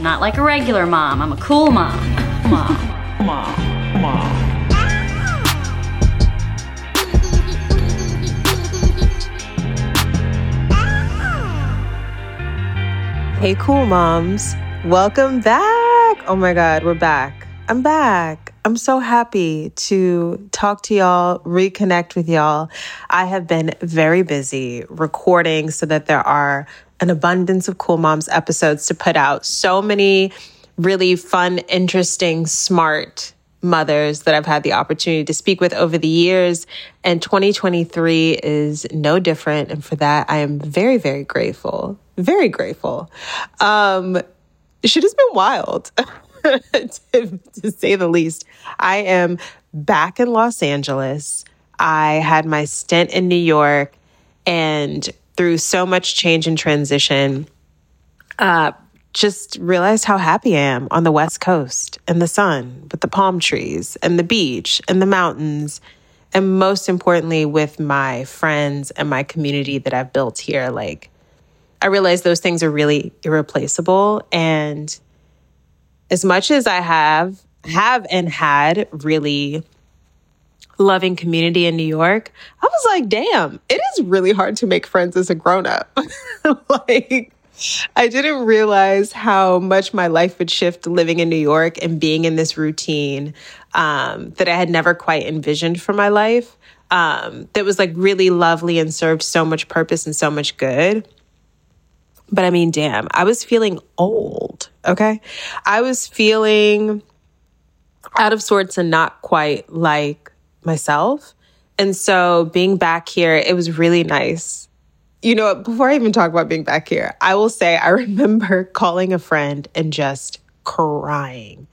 Not like a regular mom. I'm a cool mom. Mom. Mom. Mom. Hey, cool moms. Welcome back. Oh my God, we're back. I'm back. I'm so happy to talk to y'all, reconnect with y'all. I have been very busy recording so that there are an abundance of Cool Moms episodes to put out. So many really fun, interesting, smart mothers that I've had the opportunity to speak with over the years. And 2023 is no different. And for that, I am very, very grateful. Very grateful. Um, shit has been wild, to, to say the least. I am back in Los Angeles. I had my stint in New York and through so much change and transition, uh, just realized how happy I am on the West Coast and the sun with the palm trees and the beach and the mountains. And most importantly, with my friends and my community that I've built here. Like, I realize those things are really irreplaceable. And as much as I have, have and had really loving community in New York, I was like, damn, it is really hard to make friends as a grown up. like, I didn't realize how much my life would shift living in New York and being in this routine um, that I had never quite envisioned for my life. Um, that was like really lovely and served so much purpose and so much good. But I mean, damn, I was feeling old. Okay. I was feeling out of sorts and not quite like myself. And so being back here, it was really nice. You know, before I even talk about being back here, I will say I remember calling a friend and just crying,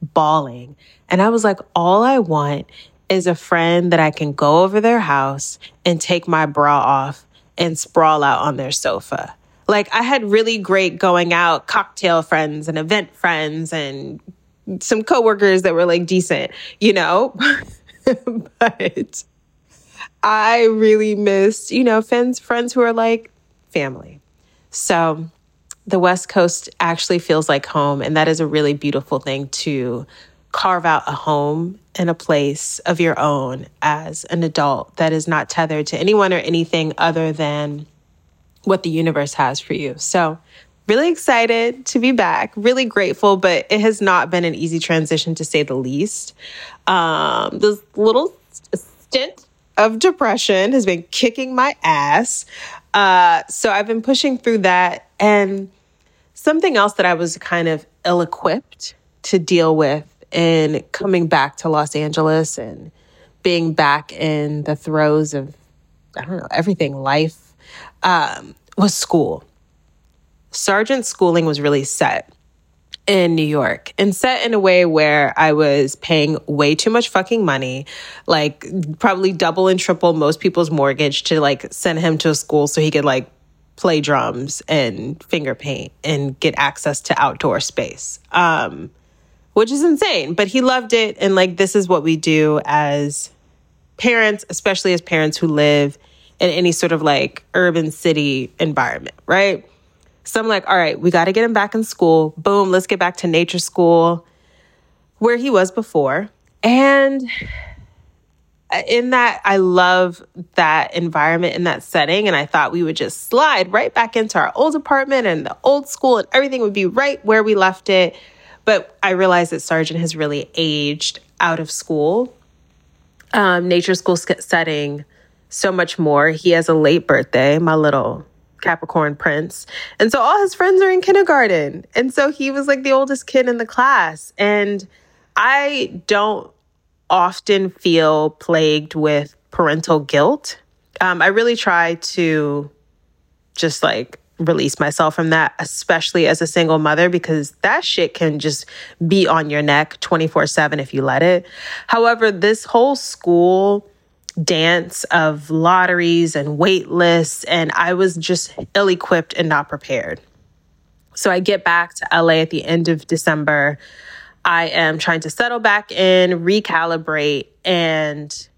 bawling. And I was like, all I want is a friend that I can go over their house and take my bra off and sprawl out on their sofa. Like I had really great going out cocktail friends and event friends and some coworkers that were like decent, you know? but I really missed, you know, friends friends who are like family. So the West Coast actually feels like home, and that is a really beautiful thing to carve out a home and a place of your own as an adult that is not tethered to anyone or anything other than what the universe has for you. So really excited to be back, really grateful, but it has not been an easy transition to say the least. Um, this little stint of depression has been kicking my ass. Uh, so I've been pushing through that. And something else that I was kind of ill equipped to deal with in coming back to Los Angeles and being back in the throes of, I don't know, everything life um, was school sergeant schooling was really set in New York and set in a way where I was paying way too much fucking money, like probably double and triple most people's mortgage to like send him to a school so he could like play drums and finger paint and get access to outdoor space. Um, which is insane, but he loved it and like this is what we do as parents, especially as parents who live in any sort of like urban city environment, right? So I'm like, all right, we got to get him back in school. Boom, let's get back to nature school where he was before. And in that, I love that environment in that setting. And I thought we would just slide right back into our old apartment and the old school and everything would be right where we left it. But I realized that Sergeant has really aged out of school, um, nature school setting so much more. He has a late birthday, my little Capricorn Prince. And so all his friends are in kindergarten. And so he was like the oldest kid in the class. And I don't often feel plagued with parental guilt. Um, I really try to just like release myself from that, especially as a single mother, because that shit can just be on your neck 24 7 if you let it. However, this whole school dance of lotteries and wait lists, and I was just ill equipped and not prepared. So I get back to LA at the end of December. I am trying to settle back in, recalibrate, and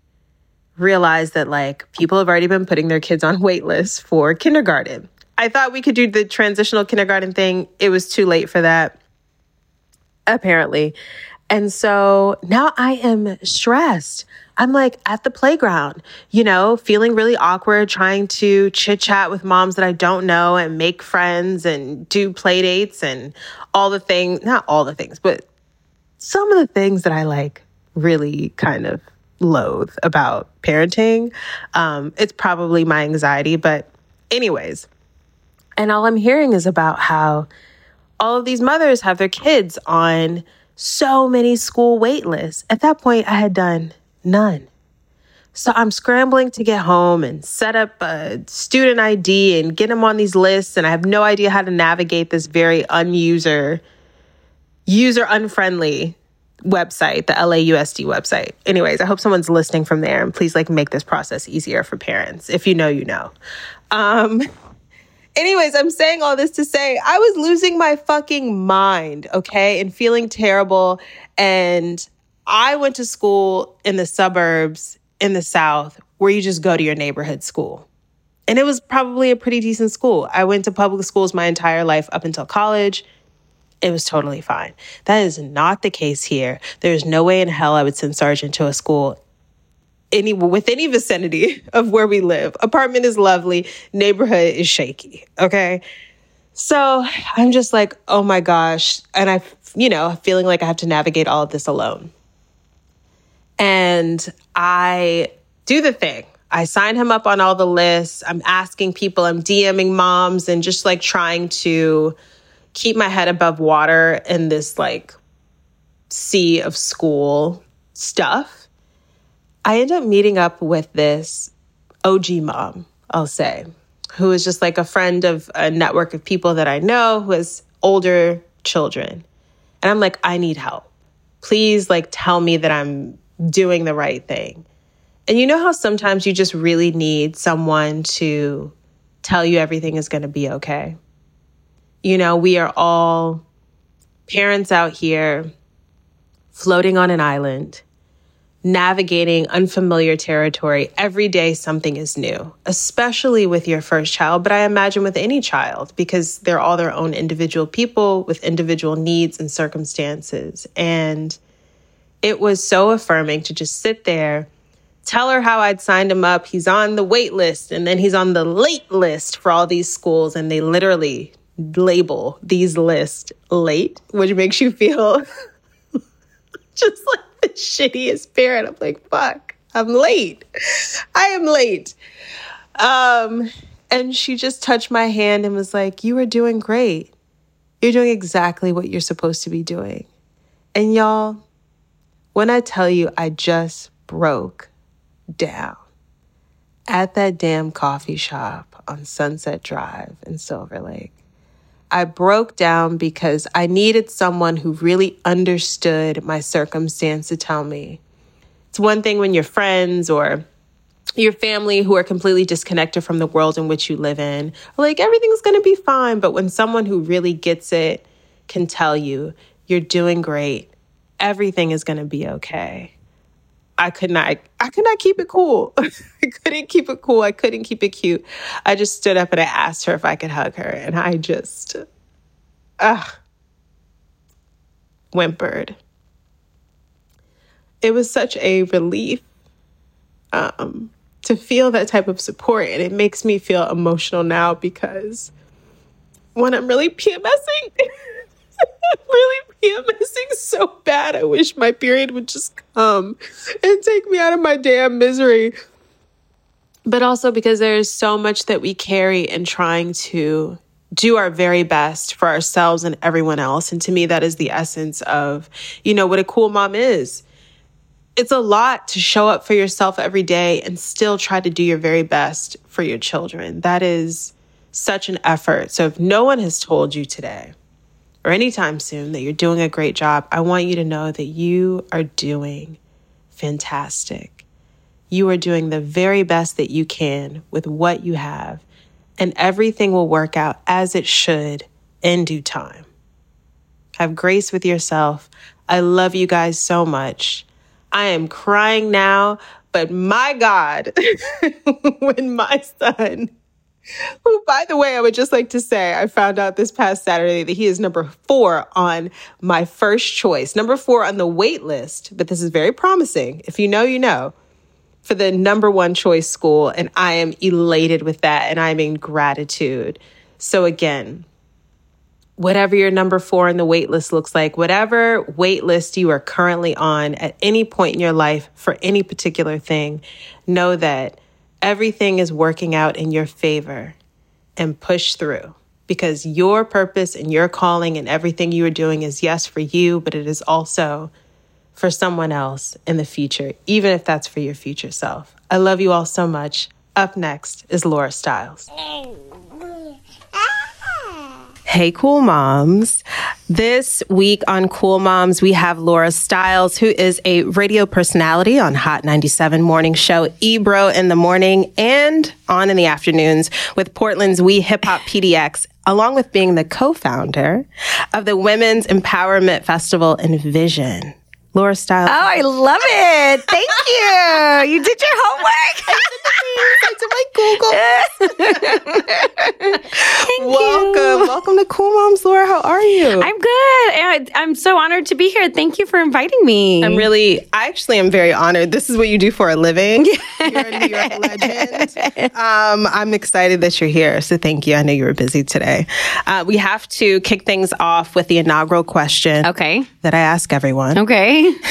realize that like people have already been putting their kids on wait lists for kindergarten. I thought we could do the transitional kindergarten thing. It was too late for that. apparently. And so now I am stressed. I'm like at the playground, you know, feeling really awkward, trying to chit chat with moms that I don't know and make friends and do play dates and all the things, not all the things, but some of the things that I like really kind of loathe about parenting. Um, it's probably my anxiety, but anyways. And all I'm hearing is about how all of these mothers have their kids on so many school wait lists. At that point, I had done none. So I'm scrambling to get home and set up a student ID and get them on these lists. And I have no idea how to navigate this very unuser, user unfriendly website, the LAUSD website. Anyways, I hope someone's listening from there and please like make this process easier for parents. If you know, you know. Um, anyways, I'm saying all this to say I was losing my fucking mind, okay, and feeling terrible. And I went to school in the suburbs in the South where you just go to your neighborhood school. And it was probably a pretty decent school. I went to public schools my entire life up until college. It was totally fine. That is not the case here. There's no way in hell I would send Sergeant to a school any with any vicinity of where we live. Apartment is lovely, neighborhood is shaky. Okay. So I'm just like, oh my gosh. And I, you know, feeling like I have to navigate all of this alone. And I do the thing. I sign him up on all the lists. I'm asking people, I'm DMing moms and just like trying to keep my head above water in this like sea of school stuff. I end up meeting up with this OG mom, I'll say, who is just like a friend of a network of people that I know who has older children. And I'm like, I need help. Please, like, tell me that I'm doing the right thing. And you know how sometimes you just really need someone to tell you everything is going to be okay? You know, we are all parents out here floating on an island, navigating unfamiliar territory. Every day, something is new, especially with your first child, but I imagine with any child because they're all their own individual people with individual needs and circumstances. And it was so affirming to just sit there, tell her how I'd signed him up. He's on the wait list and then he's on the late list for all these schools. And they literally label these lists late, which makes you feel just like the shittiest parent. I'm like, fuck, I'm late. I am late. Um, and she just touched my hand and was like, You are doing great. You're doing exactly what you're supposed to be doing. And y'all, when I tell you I just broke down at that damn coffee shop on Sunset Drive in Silver Lake, I broke down because I needed someone who really understood my circumstance to tell me. It's one thing when your friends or your family who are completely disconnected from the world in which you live in, like everything's going to be fine. But when someone who really gets it can tell you, you're doing great, everything is going to be okay. I could not I could not keep it cool. I couldn't keep it cool. I couldn't keep it cute. I just stood up and I asked her if I could hug her and I just ah whimpered. It was such a relief um, to feel that type of support and it makes me feel emotional now because when I'm really PMSing really PMSing so bad. I wish my period would just come and take me out of my damn misery. But also because there's so much that we carry in trying to do our very best for ourselves and everyone else. And to me, that is the essence of, you know, what a cool mom is. It's a lot to show up for yourself every day and still try to do your very best for your children. That is such an effort. So if no one has told you today, or anytime soon that you're doing a great job, I want you to know that you are doing fantastic. You are doing the very best that you can with what you have, and everything will work out as it should in due time. Have grace with yourself. I love you guys so much. I am crying now, but my God, when my son Who, by the way, I would just like to say I found out this past Saturday that he is number four on my first choice, number four on the wait list. But this is very promising. If you know, you know, for the number one choice school. And I am elated with that. And I'm in gratitude. So, again, whatever your number four in the wait list looks like, whatever wait list you are currently on at any point in your life for any particular thing, know that everything is working out in your favor and push through because your purpose and your calling and everything you are doing is yes for you, but it is also for someone else in the future, even if that's for your future self. I love you all so much. Up next is Laura Stylez. Oh. Hey, cool moms. This week on Cool Moms, we have Laura Stylez, who is a radio personality on Hot 97 morning show, Ebro in the morning and on in the afternoons with Portland's We Hip Hop PDX, along with being the co founder of the Women's Empowerment Festival Envision. Laura Stylez. Oh, I love it. Thank you. You did your homework. I did my Google. Thank welcome. you. Welcome to Cool Moms, Laura. How are you? I'm good. I- I'm so honored to be here. Thank you for inviting me. I'm really, I actually am very honored. This is what you do for a living. You're a New York legend. Um, I'm excited that you're here. So thank you. I know you were busy today. Uh, we have to kick things off with the inaugural question okay. that I ask everyone. Okay.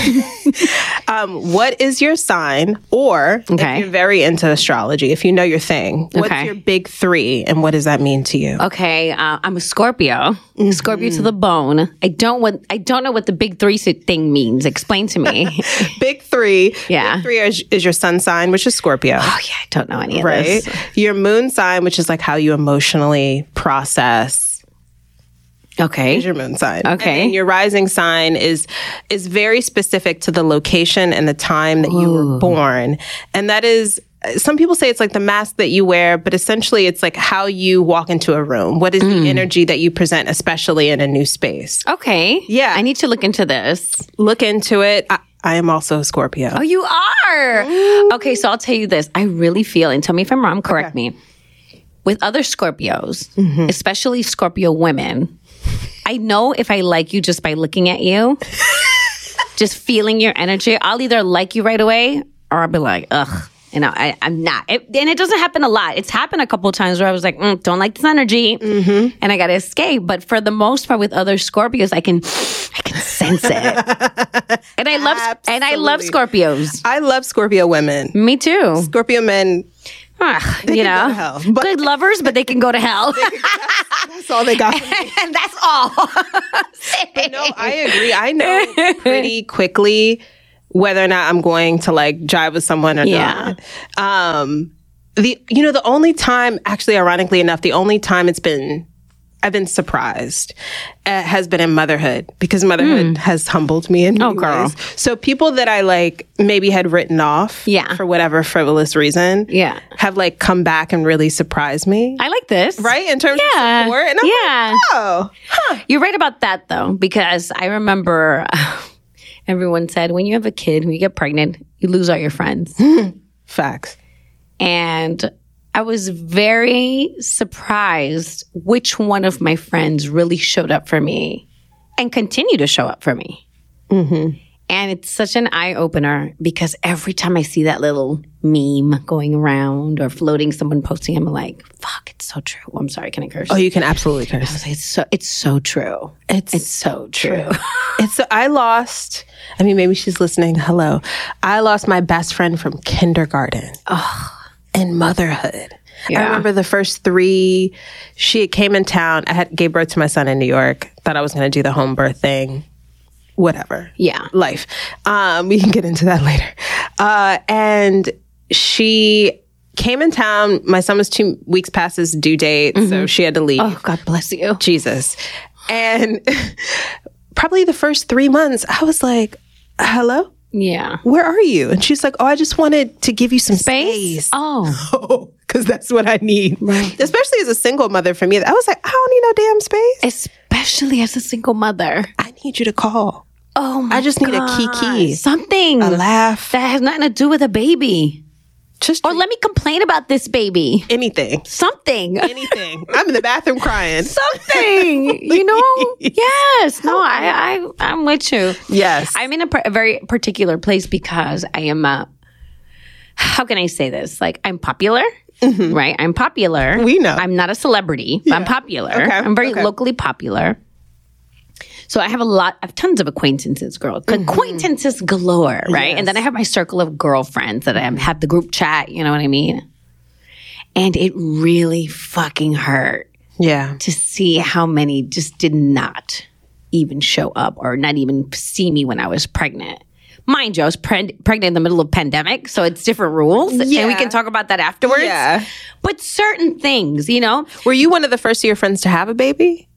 Um, what is your sign? Or Okay. if you're very into astrology, if you know your thing, what's Okay. your big three and what does that mean to you? Okay. Uh, I'm a Scorpio. Scorpio Mm-hmm. to the bone. I don't what I don't know what the big three thing means. Explain to me. Big three. Yeah. Big three is, is your sun sign, which is Scorpio. oh yeah, I don't know any of right? this. Your moon sign, which is like how you emotionally process Okay. is your moon sign. Okay. And your rising sign is is very specific to the location and the time that you were born. And that is some people say it's like the mask that you wear, but essentially it's like how you walk into a room. What is the mm. energy that you present, especially in a new space? Okay. Yeah. I need to look into this. Look into it. I, I am also a Scorpio. Oh, you are. Okay, so I'll tell you this. I really feel, and tell me if I'm wrong, correct me. With other Scorpios, mm-hmm. especially Scorpio women, I know if I like you just by looking at you, just feeling your energy, I'll either like you right away or I'll be like, ugh. You know, I, I'm not. It, and it doesn't happen a lot. It's happened a couple of times where I was like, mm, don't like this energy, and I got to escape. But for the most part, with other Scorpios, I can, I can sense it. and I love, and I love Scorpios. I love Scorpio women. Me too. Scorpio men, Ah, you know, hell, but- good lovers, but they can go to hell. that's all they got. and that's all. no, I agree. I know pretty quickly whether or not I'm going to like drive with someone or Yeah. not. Um, the you know the only time, actually, ironically enough, the only time it's been I've been surprised uh, has been in motherhood because motherhood has humbled me in. Oh, girl. ways. So people that I like maybe had written off, Yeah. for whatever frivolous reason, Yeah. have like come back and really surprised me. I like this. Right in terms Yeah. of support, and I'm Yeah. like, oh, You're right about that though, because I remember everyone said when you have a kid, when you get pregnant, you lose all your friends. facts. and I was very surprised which one of my friends really showed up for me and continue to show up for me. Mm-hmm. And it's such an eye opener because every time I see that little meme going around or floating, someone posting, I'm like, fuck, it's so true. Oh, I'm sorry, can I curse? Oh, you can absolutely curse. I was like, it's so, it's so true. It's It's so true. It's I lost. I mean, maybe she's listening. Hello, I lost my best friend from kindergarten. oh. and motherhood. Yeah. I remember the first three. She came in town. I had gave birth to my son in New York. Thought I was going to do the home birth thing. Whatever. Yeah. life. Um, we can get into that later. Uh, and she came in town. My son was two weeks past his due date, so she had to leave. Oh, God bless you. Jesus. And probably the first three months, I was like, hello? Yeah. Where are you? And she's like, oh, I just wanted to give you some space. Oh, Because that's what I need. Right. Especially as a single mother for me. I was like, I don't need no damn space. Especially as a single mother. I need you to call. Oh, my I just need a kiki. Something. A laugh. that has nothing to do with a baby. Just Or let me complain about this baby. anything. Something. Anything. I'm in the bathroom crying. Something. you know? Yes. No, I, I, I'm with you. Yes. I'm in a, a very particular place because I am a, how can I say this? Like, I'm popular. Right, I'm popular. Mm-hmm. We know. I'm not a celebrity. but I'm popular. Okay, I'm very okay. locally popular. So I have a lot, I have tons of acquaintances, girl, Mm-hmm. acquaintances galore, right? And then I have my circle of girlfriends that I have the group chat. You know what I mean? And it really fucking hurt yeah. to see how many just did not even show up or not even see me when I was pregnant. Mind you, I was preg- pregnant in the middle of pandemic, so it's different rules, and we can talk about that afterwards. Yeah. But certain things, you know, Were you one of the first of your friends to have a baby?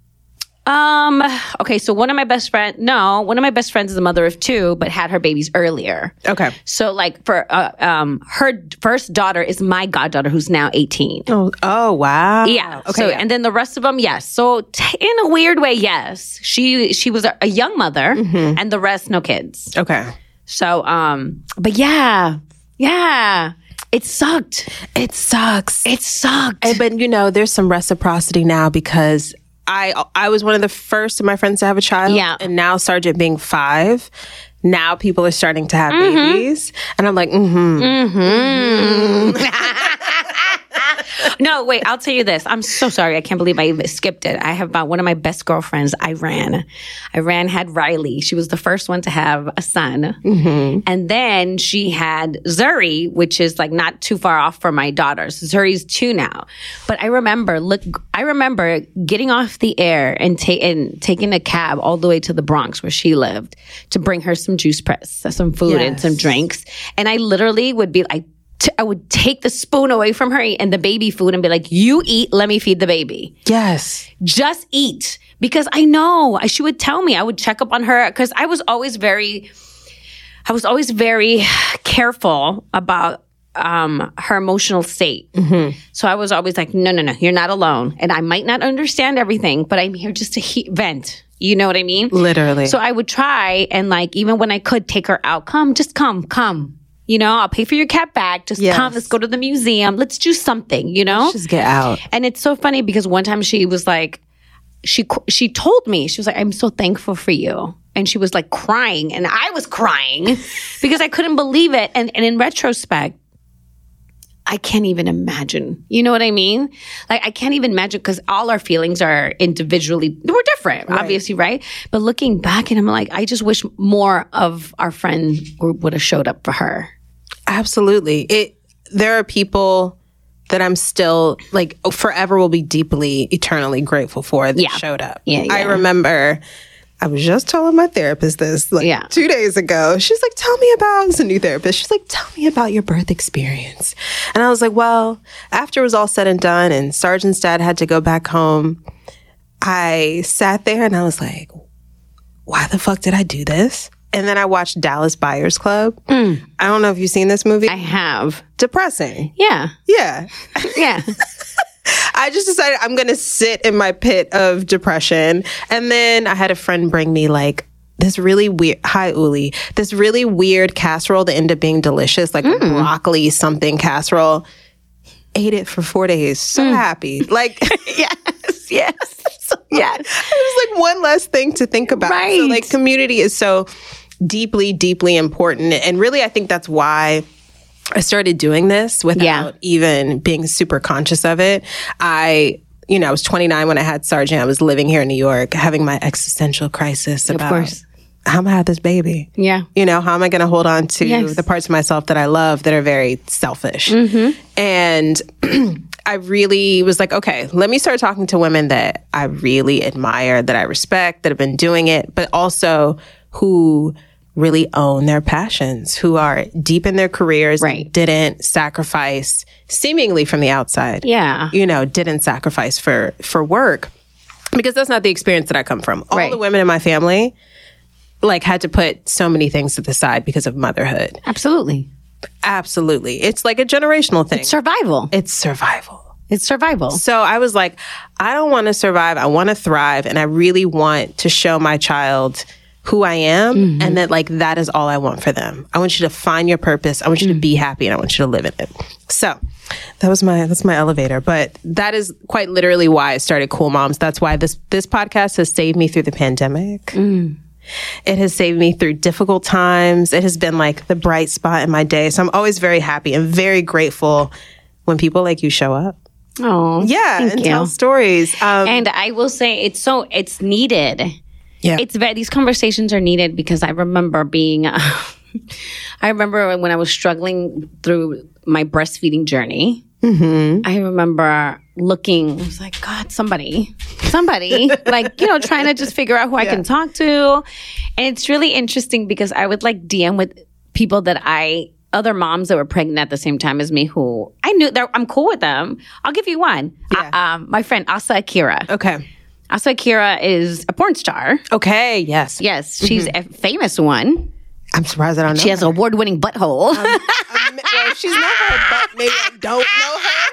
um, okay. So one of my best friend, no, one of my best friends is a mother of two, but had her babies earlier. Okay. So like for uh, um, her first daughter is my goddaughter, who's now eighteen. Oh, oh wow. Yeah. Okay. So, yeah. and then the rest of them, yes. So, t- in a weird way, yes. She she was a, a young mother, Mm-hmm. and the rest no kids. okay. So, um, but yeah, yeah, it sucked. It sucks. It sucked. Eh, but you know, there's some reciprocity now because I I was one of the first of my friends to have a child. Yeah. And now Sergeant being five, now people are starting to have Mm-hmm. babies. And I'm like, mm-hmm mm-hmm. no, wait. I'll tell you this. I'm so sorry. I can't believe I even skipped it. I have about one of my best girlfriends. Iran. Iran had Riley. She was the first one to have a son, mm-hmm. and then she had Zuri, which is like not too far off from my daughters. Zuri's two now, but I remember look. I remember getting off the air and, ta- and taking a cab all the way to the Bronx where she lived to bring her some juice press, some food and some drinks, and I literally would be like. T- I would take the spoon away from her and the baby food and be like, "You eat, let me feed the baby. yes. Just eat." Because I know she would tell me. I would check up on her because I was always very, I was always very careful about um, her emotional state. So I was always like, "No, no, no, you're not alone." And I might not understand everything, but I'm here just to he- vent. You know what I mean? Literally. So I would try and like even when I could take her out, come, just come, come. You know, I'll pay for your cat bag. Just Yes. come. Let's go to the museum. Let's do something. You know. just get out. And it's so funny because one time she was like, she she told me she was like, I'm so thankful for you, and she was like crying, and I was crying because I couldn't believe it. And and in retrospect. I can't even imagine. You know what I mean? Like I can't even imagine because all our feelings are individually we're different, obviously, right? But looking back and I'm like, I just wish more of our friend group would have showed up for her. Absolutely. It there are people that I'm still like forever will be deeply eternally grateful for that Yeah. showed up. Yeah, I remember I was just telling my therapist this like Yeah. two days ago. She's like, tell me about it's a new therapist. She's like, tell me about your birth experience. And I was like, well, after it was all said and done and Sergeant's dad had to go back home, I sat there and I was like, why the fuck did I do this? And then I watched Dallas Buyers Club. Mm. I don't know if you've seen this movie. I have. Depressing. Yeah. Yeah. Yeah. I just decided I'm going to sit in my pit of depression. And then I had a friend bring me like this really weird, hi, Uli, this really weird casserole that ended up being delicious, like mm. broccoli something casserole. Ate it for four days. So mm. happy. Like, yes. Yes. Yes. it was like one less thing to think about. So Right. like community is so deeply, deeply important. And really, I think that's why I started doing this without Yeah. even being super conscious of it. I, you know, I was 29 when I had Sergeant. I was living here in New York, having my existential crisis about course. how am I going to have this baby? Yeah. You know, how am I going to hold on to Yes. the parts of myself that I love that are very selfish? Mm-hmm. And I really was like, okay, let me start talking to women that I really admire, that I respect, that have been doing it, but also who really own their passions, who are deep in their careers, Right. didn't sacrifice seemingly from the outside. Yeah. You know, didn't sacrifice for for work. Because that's not the experience that I come from. All Right. the women in my family like had to put so many things to the side because of motherhood. Absolutely. Absolutely. It's like a generational thing. Survival. it's survival. It's survival. So I was like, I don't want to survive. I want to thrive. And I really want to show my child who I am mm-hmm. and that like that is all I want for them. I want you to find your purpose. I want you to be mm-hmm. happy and I want you to live in it. So that was my that's my elevator. But that is quite literally why I started Cool Moms. That's why this this podcast has saved me through the pandemic. Mm-hmm. It has saved me through difficult times. It has been like the bright spot in my day. So I'm always very happy and very grateful when people like you show up. Oh, Yeah, and you. tell stories. Um, And I will say it's so it's needed. Yeah. It's very these conversations are needed because I remember being I remember when I was struggling through my breastfeeding journey. I remember looking, I was like, God, somebody, somebody, like, you know, trying to just figure out who I can talk to. And it's really interesting because I would like DM with people that I, other moms that were pregnant at the same time as me who I knew that I'm cool with them. I'll give you one. Yeah. Uh, um, my friend Asa Akira. okay. Asa Akira is a porn star. Okay. Yes. Yes, she's a famous one. I'm surprised I don't know. She has an award winning butthole. Um, well, she's not her, but maybe I don't know her.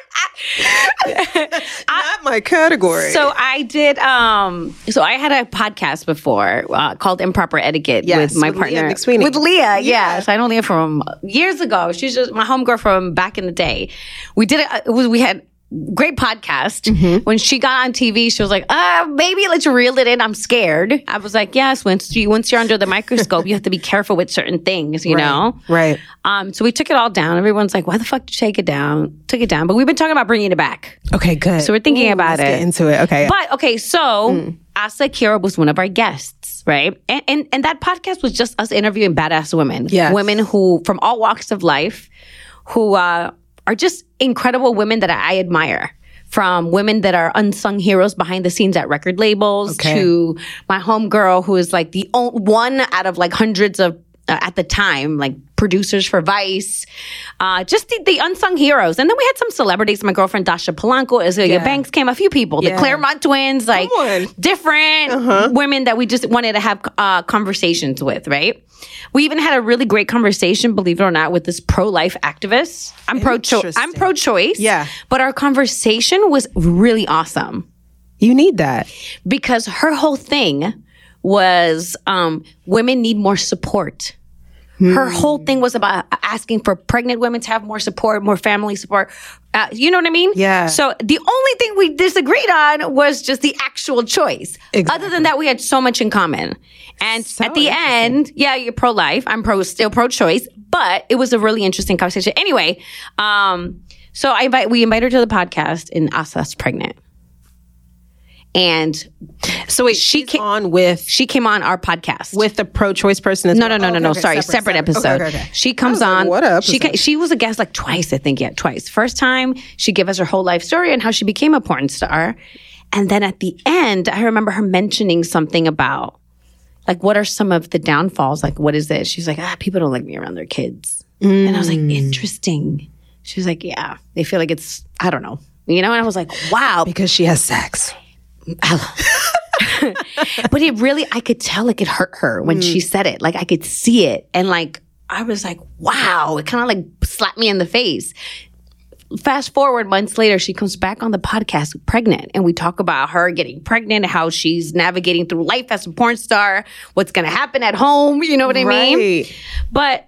not my category. So I did. Um, so I had a podcast before uh, called Improper Etiquette Yes, with my with Leah partner McSweeney. With Leah, yes, I know Leah from years ago. She's just my homegirl from back in the day. We did it. it was, we had great podcast. Mm-hmm. When she got on TV, she was like, "Uh, maybe let's reel it in. I'm scared." I was like, "Yes, once you once you're under the microscope, you have to be careful with certain things, you know." right. Um, so we took it all down. Everyone's like, "Why the fuck did you take it down?" Took it down, but we've been talking about bringing it back. Okay. Good. So we're thinking Ooh, about let's it. Get into it. Okay. But okay, so Asa Akira was one of our guests, right? And, and and that podcast was just us interviewing badass women, Yes. women who from all walks of life, who uh, are just incredible women that I admire. From women that are unsung heroes behind the scenes at record labels Okay. to my homegirl who is like the one out of like hundreds of uh, at the time like producers for Vice, uh, just the, the unsung heroes. And then we had some celebrities. My girlfriend Dasha Polanco, Azealia Yeah. Banks came. A few people, the Clermont twins, like on. Uh-huh. different women that we just wanted to have uh, conversations with, right? We even had a really great conversation, believe it or not, with this pro-life activist. I'm pro-choice. I'm pro-choice. Yeah. But our conversation was really awesome you need that. because her whole thing was um, women need more support. Her Hmm. whole thing was about asking for pregnant women to have more support, more family support. Uh, you know what I mean? Yeah. So the only thing we disagreed on was just the actual choice. Other than that, we had so much in common. And So at the end, yeah, you're pro life. I'm pro, still pro choice, but it was a really interesting conversation. Anyway, um, so I invite, we invite her to the podcast and Asa's pregnant. And So wait, she ca- on with she came on our podcast with the pro-choice person. As no, well? no, no, no, no. okay, Sorry, separate, episode. Okay, okay. She comes was like, on. what She ca- she was a guest like twice, I think. Yeah, twice. First time she gave us her whole life story and how she became a porn star, and then at the end, I remember her mentioning something about like what are some of the downfalls? Like what is this? She's like, ah, people don't like me around their kids, and I was like, Mm. interesting. She was like, yeah, they feel like it's I don't know, you know. And I was like, wow, because she has sex. but it really, I could tell like it hurt her when she mm. said it. Like I could see it. And like, I was like, wow, it kind of like slapped me in the face. Fast forward months later, she comes back on the podcast pregnant, and we talk about her getting pregnant, how she's navigating through life as a porn star, what's going to happen at home. You know what I mean? But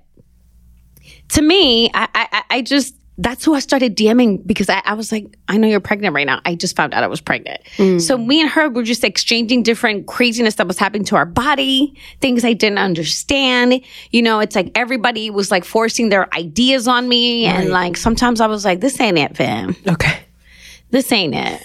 to me, I, I, I just that's who I started DMing because I, I was like, I know you're pregnant right now. I just found out I was pregnant. Mm. So me and her were just exchanging different craziness that was happening to our body, things I didn't understand. You know, it's like everybody was like forcing their ideas on me, and like sometimes I was like, this ain't it, fam Okay. this ain't it.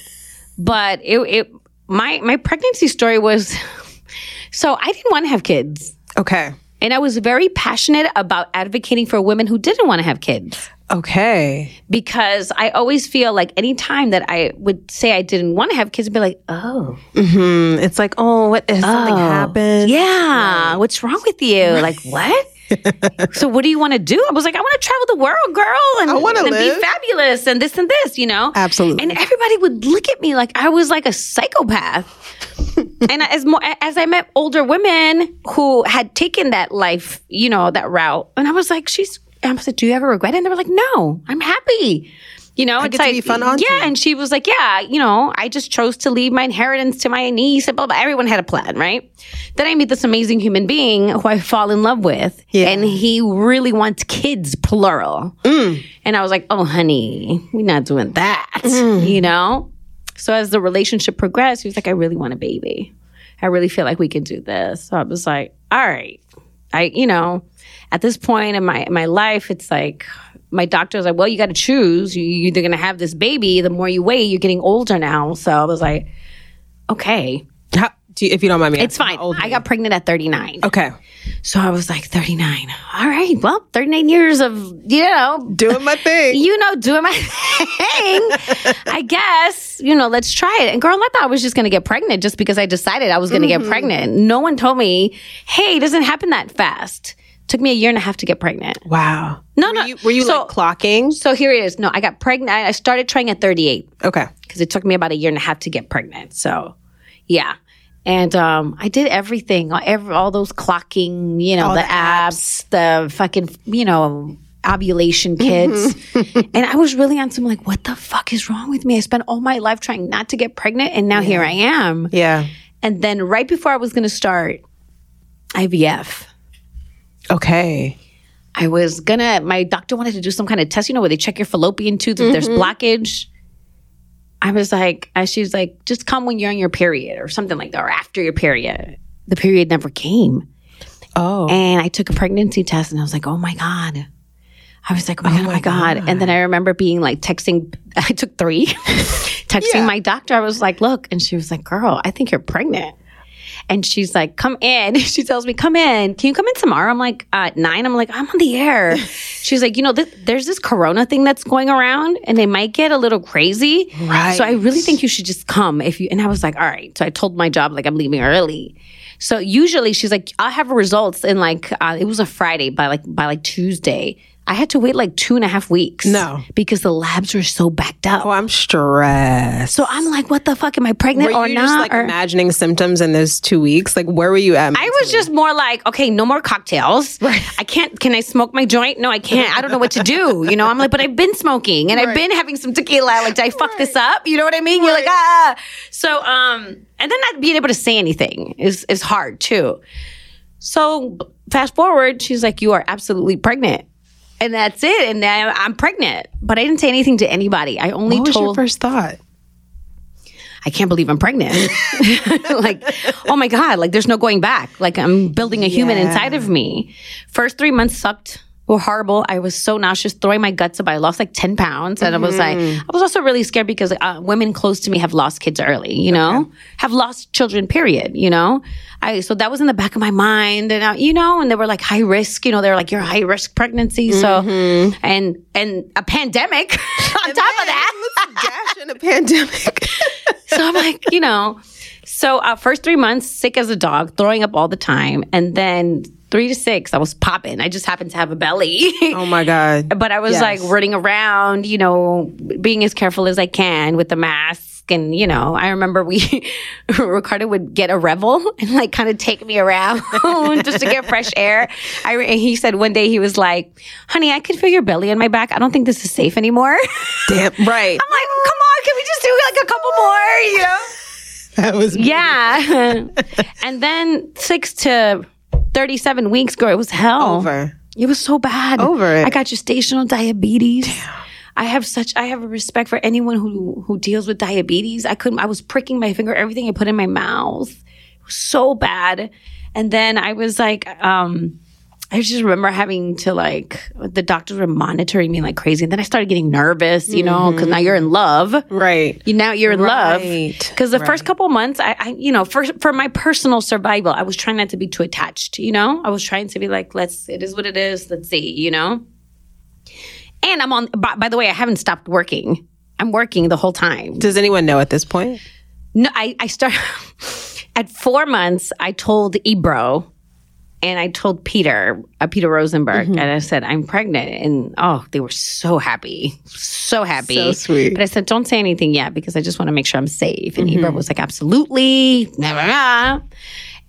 But it, it my my pregnancy story was so I didn't want to have kids. Okay. And I was very passionate about advocating for women who didn't want to have kids Okay. because I always feel like anytime that I would say I didn't want to have kids, I'd be like, oh, Mm, It's like, oh, what if something happened? yeah, what's wrong with you? Like, what? so what do you want to do? I was like, I want to travel the world, girl, and, I wanna and be fabulous and this and this, you know? Absolutely. And everybody would look at me like I was like a psychopath. and as more as I met older women who had taken that life, you know, that route, and I was like, she's. I was like, do you ever regret it? And they were like, no, I'm happy. You know, I it's like be fun auntie. yeah. And she was like, yeah, you know, I just chose to leave my inheritance to my niece and blah blah. Everyone had a plan, right? Then I meet this amazing human being who I fall in love with, Yeah. and he really wants kids, plural. Mm. And I was like, oh, honey, we're not doing that, Mm. you know. So as the relationship progressed, he was like, I really want a baby. I really feel like we can do this. So I was like, all right. I, you know, at this point in my my life, it's like my doctor was like, well, you got to choose. You, you're either going to have this baby. The more you wait, you're getting older now. So I was like, okay, How, do you, if you don't mind me, it's fine. I got pregnant at 39. okay. So I was like, 39. All right, well, 39 years of, you know, Doing my thing. you know, doing my thing. I guess, you know, let's try it. And girl, I thought I was just going to get pregnant just because I decided I was going to Mm-hmm. get pregnant. No one told me, hey, it doesn't happen that fast. Took me a year and a half to get pregnant. Wow. No, Were no. you, were you so, like clocking? so here it is. No, I got pregnant. I I started trying at 38 Okay. because it took me about a year and a half to get pregnant. So, yeah. And um, I did everything, every, all those clocking, you know, the, the apps, the fucking, you know, ovulation kits. and I was really on some like, what the fuck is wrong with me? I spent all my life trying not to get pregnant, and now here I am. Yeah. And then right before I was going to start IVF, Okay. I was gonna. My doctor wanted to do some kind of test, you know, where they check your fallopian tube if there's blockage. I was like, she was like, just come when you're on your period or something like that, or after your period. The period never came, Oh. and I took a pregnancy test, and I was like, oh my god. I was like, oh my god, oh, oh my god. And then I remember being like texting. I took three, texting Yeah. my doctor. I was like, look, and she was like, girl, I think you're pregnant. And she's like, come in. She tells me, come in. Can you come in tomorrow? I'm like, uh, nine. I'm like, I'm on the air. She's like, you know, th- there's this corona thing that's going around and they might get a little crazy. Right. So I really think you should just come if you. And I was like, all right. So I told my job, like, I'm leaving early. So usually she's like, I'll have results in like, uh, it was a Friday by like, by like Tuesday. I had to wait like two and a half weeks. No. Because the labs were so backed up. Oh, I'm stressed. So I'm like, what the fuck? Am I pregnant were or you not? just like Or- imagining symptoms in those two weeks? Like, where were you at? I was just more like, okay, no more cocktails. Right. I can't. Can I smoke my joint? No, I can't. I don't know what to do. You know, I'm like, but I've been smoking and I've been having some tequila. Like, did I fuck this up? You know what I mean? You're like, ah. So, um, and then not being able to say anything is is hard too. So fast forward, she's like, you are absolutely pregnant. And that's it. And then I'm pregnant. But I didn't say anything to anybody. I only What was told your first thought? I can't believe I'm pregnant. like, oh my God, like there's no going back. Like I'm building a human Yeah. inside of me. First three months sucked. Were horrible. I was so nauseous, throwing my guts up. I lost like 10 pounds. And I was like, Mm-hmm. I was also really scared because uh, women close to me have lost kids early, you know, have lost children, period, you know? I, so that was in the back of my mind. And, uh, you know, and they were like high risk, you know, they were like, you're high risk pregnancy. So, Mm-hmm. and, and a pandemic on top of that. Dash in a pandemic. So I'm like, you know, so uh, first three months, sick as a dog, throwing up all the time, and then three to six, I was popping. I just happened to have a belly. oh my god. But I was Yes. like running around, you know, being as careful as I can with the mask. And, you know, I remember we, Ricardo would get a revel and like kind of take me around just to get fresh air. I, and he said one day, he was like, honey, I could feel your belly on my back. I don't think this is safe anymore. Damn. Right. I'm like, come on, can we just do like a couple more, you know? That was Yeah. and then six to 37 weeks, girl, it was hell. over. It was so bad. Over it. I got gestational diabetes. I have such I have a respect for anyone who who deals with diabetes. I couldn't I was pricking my finger everything I put in my mouth. It was so bad. And then I was like um I just remember having to like the doctors were monitoring me like crazy. And then I started getting nervous, you know, because now you're in mm-hmm. love. Right. You now you're in love because the first couple months, I, I, you know, for for my personal survival, I was trying not to be too attached. You know, I was trying to be like, let's, it is what it is. Let's see. You know, and I'm on. By, by the way, I haven't stopped working. I'm working the whole time. Does anyone know at this point? No, I I start at four months. I told Ebro. And I told Peter, uh, Peter Rosenberg, Mm-hmm. and I said, I'm pregnant. And oh, they were so happy. So happy. So sweet. But I said, don't say anything yet because I just want to make sure I'm safe. And Mm-hmm. Ebro was like, absolutely. Nah, nah, nah.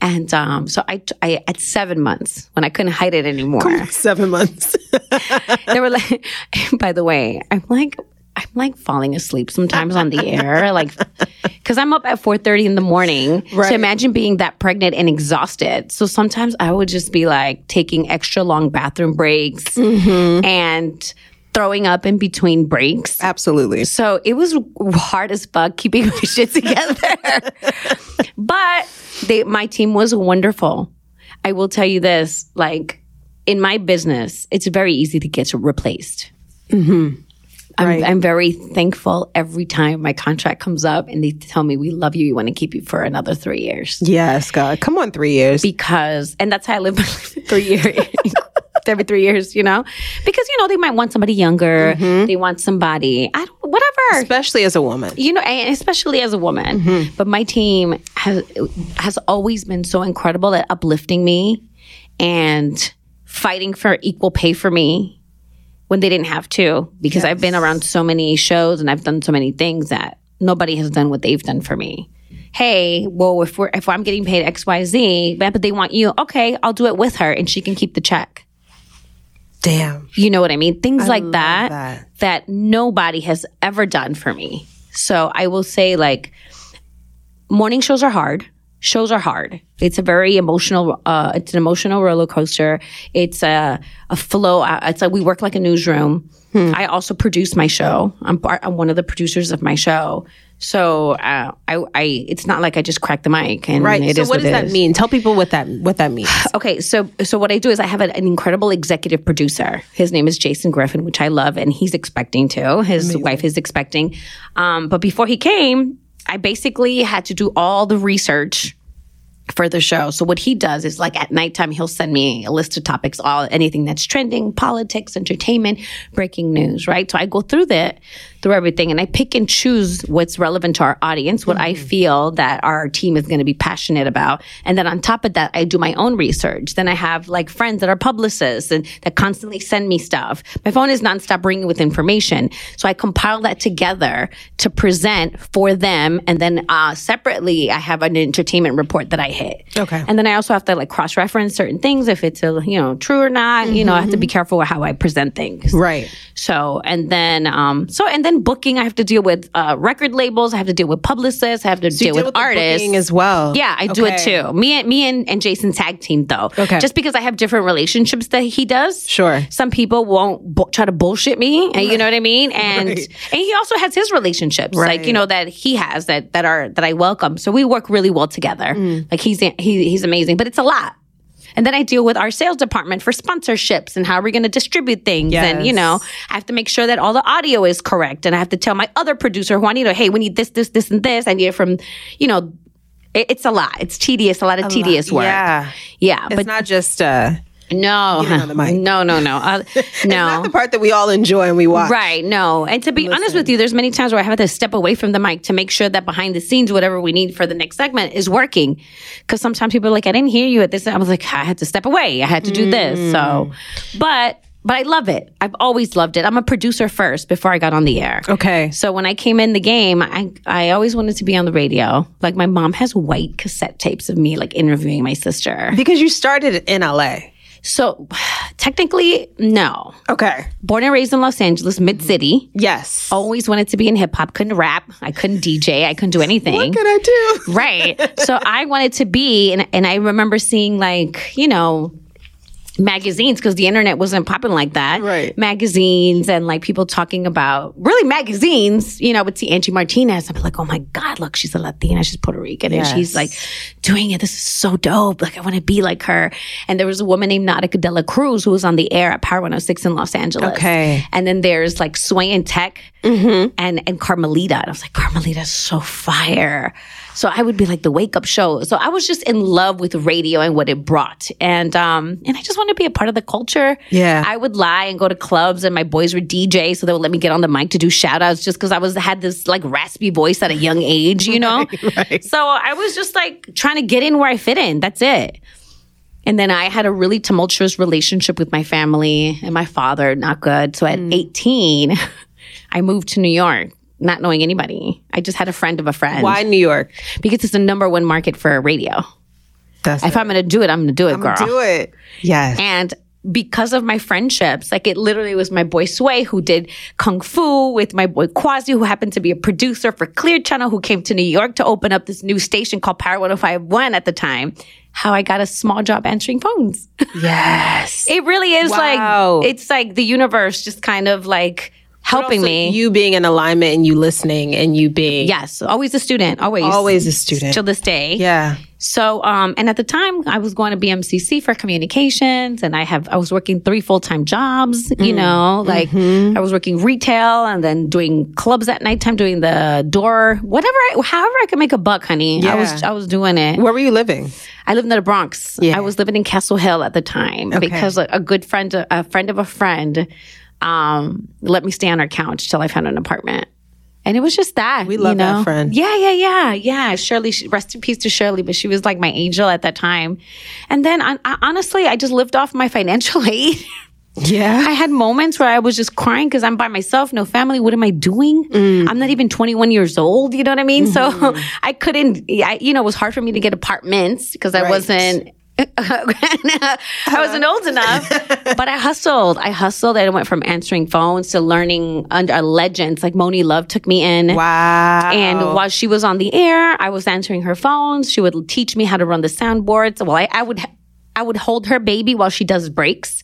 And um, so I, I, at seven months, when I couldn't hide it anymore, Seven months. they were like, by the way, I'm like, I'm like falling asleep sometimes on the air, like because I'm up at 4:30 in the morning. Right. So imagine being that pregnant and exhausted. So sometimes I would just be like taking extra long bathroom breaks Mm-hmm. and throwing up in between breaks. Absolutely. So it was hard as fuck keeping my shit together. but they, my team was wonderful. I will tell you this like in my business, it's very easy to get replaced. I'm, Right. I'm very thankful every time my contract comes up and they tell me, We love you. We want to keep you for another three years. Yes, God. Come on, three years. Because, and that's how I live my life three years. Every three years, you know, because you know they might want somebody younger, they want somebody, I don't, whatever, Especially as a woman. you know, and especially as a woman. Mm-hmm. But my team has has always been so incredible at uplifting me and fighting for equal pay for me when they didn't have to. Because I've been around so many shows and I've done so many things that nobody has done what they've done for me. Hey, well, if we're if I'm getting paid X Y Z, but they want you, okay, I'll do it with her, and she can keep the check. Damn. You know what I mean? Things like that, that. that nobody has ever done for me. So I will say like morning shows are hard. Shows are hard. It's a very emotional. Uh, it's an emotional roller coaster. It's a a flow. It's like we work like a newsroom. I also produce my show. I'm part. I'm one of the producers of my show. So uh, I, I, it's not like I just crack the mic and Right. it so is what does that is. mean? Tell people what that what that means. Okay, so so what I do is I have an, an incredible executive producer. His name is Jason Griffin, which I love, and he's expecting too. His wife is expecting. Um, but before he came, I basically had to do all the research for the show. So what he does is like at nighttime he'll send me a list of topics, all anything that's trending, politics, entertainment, breaking news, right? So I go through that through everything and I pick and choose what's relevant to our audience, what I feel that our team is going to be passionate about. And then on top of that, I do my own research. Then I have like friends that are publicists and that constantly send me stuff. My phone is nonstop ringing with information. So I compile that together to present for them. And then uh, separately, I have an entertainment report that I hit. Okay. And then I also have to like cross reference certain things if it's a, you know true or not. You know, I have to be careful with how I present things. Right. So and then um so and then booking I have to deal with uh record labels. I have to deal with publicists. I have to You deal deal with the artists booking as well. yeah, I do it too. Me and me and, and Jason tag team though. Okay. Just because I have different relationships that he does. Sure. Some people won't bu- try to bullshit me, and you know what I mean. And Right. and he also has his relationships, Right. like you know that he has that that are that I welcome. So we work really well together. Mm. Like he's he, he's amazing, but it's a lot. And then I deal with our sales department for sponsorships and how we're going to distribute things. And, you know, I have to make sure that all the audio is correct. And I have to tell my other producer, Juanito, hey, we need this, this, this, and this. I need it from, you know, it, it's a lot. It's tedious, a lot of tedious work. Yeah. Yeah. It's but not just uh no, no, no, no. Uh, no. not the part that we all enjoy and we watch. Right, no. And to be honest with you, there's many times where I have to step away from the mic to make sure that behind the scenes, whatever we need for the next segment is working. Because sometimes people are like, I didn't hear you at this. I was like, I had to step away. I had to do this. Mm. So, but, but I love it. I've always loved it. I'm a producer first before I got on the air. Okay. So when I came in the game, I I always wanted to be on the radio. Like my mom has white cassette tapes of me like interviewing my sister. Because you started in LA. So technically, no. Okay. Born and raised in Los Angeles, mid city. Yes. always wanted to be in hip hop. Couldn't rap. I couldn't DJ. I couldn't do anything. What can I do? right. So I wanted to be, and, and I remember seeing like, you know, magazines because the internet wasn't popping like that. Right. Magazines and like people talking about really magazines, you know, I would see Angie Martinez. I'm like, oh my God, look, she's a Latina, she's Puerto Rican, and she's like doing it. This is so dope. Like, I want to be like her. And there was a woman named Nautica de la Cruz who was on the air at Power 106 in Los Angeles. Okay. And then there's like Sway and Tech mm-hmm. and and Carmelita. And I was like, Carmelita's so fire. So I would be like the wake up show. So I was just in love with radio and what it brought. And um and I just wanted to be a part of the culture. Yeah. I would lie and go to clubs and my boys were DJ, so they would let me get on the mic to do shout outs just because I was had this like raspy voice at a young age, you know? So I was just like trying to get in where I fit in. That's it. And then I had a really tumultuous relationship with my family and my father, not good. So at 18, I moved to New York, not knowing anybody. I just had a friend of a friend. Why New York? Because it's the number one market for radio. That's If I'm going to do it, I'm going to do it, girl. do it. Yes. And because of my friendships. Like it literally was my boy Sway who did Kung Fu with my boy Quasi, who happened to be a producer for Clear Channel, who came to New York to open up this new station called Power 1051 at the time. How I got a small job answering phones. Yes. it really is Wow. like, it's like the universe just kind of like helping me. You being in alignment and you listening and you being yes, always a student, always. always a student. Till this day. Yeah. So, um, and at the time I was going to BMCC for communications and I have, I was working three full-time jobs, Mm. you know, like Mm-hmm. I was working retail and then doing clubs at nighttime, doing the door, whatever, I, however I could make a buck, honey. Yeah. I was, I was doing it. Where were you living? I lived in the Bronx. Yeah. I was living in Castle Hill at the time because a, a good friend, a friend of a friend, um, let me stay on her couch till I found an apartment. And it was just that. We love you that friend. Yeah, yeah, yeah, yeah. Shirley, rest in peace to Shirley, but she was like my angel at that time. And then I, I, honestly, I just lived off my financial aid. Yeah. I had moments where I was just crying because I'm by myself, no family. What am I doing? Mm. I'm not even 21 years old. You know what I mean? Mm-hmm. So I couldn't, I, you know, it was hard for me to get apartments because I Right. wasn't. I wasn't old enough, but I hustled. I hustled. I went from answering phones to learning under uh, legends. Like Monie Love took me in. Wow. And while she was on the air, I was answering her phones. She would teach me how to run the soundboards. Well, I, I would, I would hold her baby while she does breaks.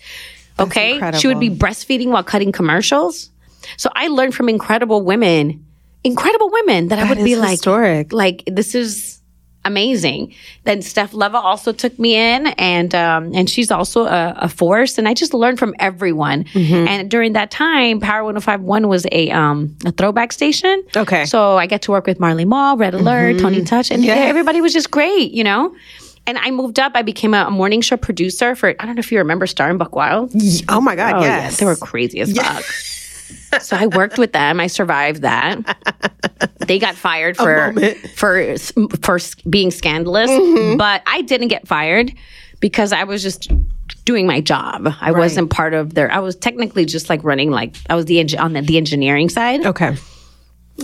Okay, she would be breastfeeding while cutting commercials. So I learned from incredible women, incredible women that, I would be like, like this is amazing. Then Steph Lova also took me in, and um, and she's also a, a force. And I just learned from everyone. Mm-hmm. And during that time, Power 105.1 was a um a throwback station. Okay. so I get to work with Marley Marl, Red Alert, Tony Touch, and Yes. everybody was just great, you know. And I moved up. I became a morning show producer for. I don't know if you remember Star and Buc Wild. oh my God, Oh, yeah, yes. they were crazy as fuck. so I worked with them. I survived that. They got fired for for for being scandalous, Mm-hmm. but I didn't get fired because I was just doing my job. I wasn't part of their. I was technically just like running like I was the engi- on the, the engineering side. Okay.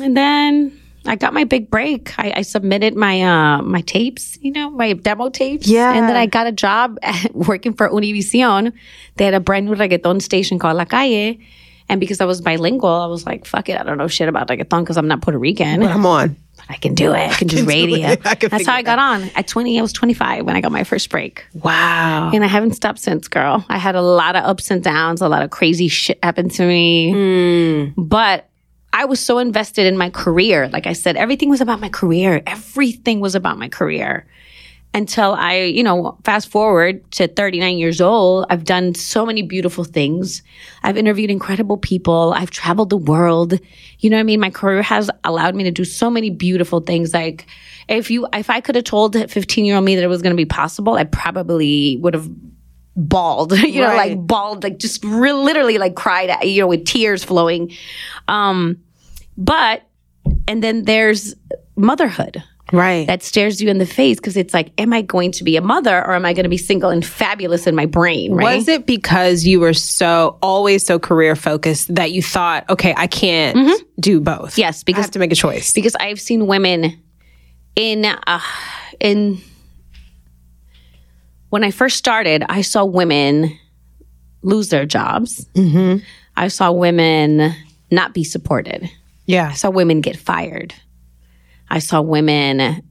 And then I got my big break. I, I submitted my uh, my tapes, you know, my demo tapes. Yeah. And then I got a job at, working for Univision. They had a brand new reggaeton station called La Calle. And because I was bilingual, I was like, fuck it. I don't know shit about reggaeton because I'm not Puerto Rican. Come on. But I can do it. I can do radio. it. I can That's how I got on. At 20, I was 25 when I got my first break. Wow. And I haven't stopped since, girl. I had a lot of ups and downs, a lot of crazy shit happened to me. Hmm. But I was so invested in my career. Like I said, everything was about my career. Everything was about my career. Until I, you know, fast forward to 39 years old, I've done so many beautiful things. I've interviewed incredible people. I've traveled the world. You know what I mean? My career has allowed me to do so many beautiful things. Like if you, if I could have told 15 year old me that it was going to be possible, I probably would have bawled, you know, like bawled, like just re- literally like cried, you know, with tears flowing. Um, but, and then there's motherhood Right. that stares you in the face because it's like, am I going to be a mother or am I going to be single and fabulous in my brain? Right. Was it because you were so always so career focused that you thought, okay, I can't do both? Yes, because I have to make a choice. because I've seen women in uh, in when I first started, I saw women lose their jobs. I saw women not be supported. Yeah. I saw women get fired. I saw women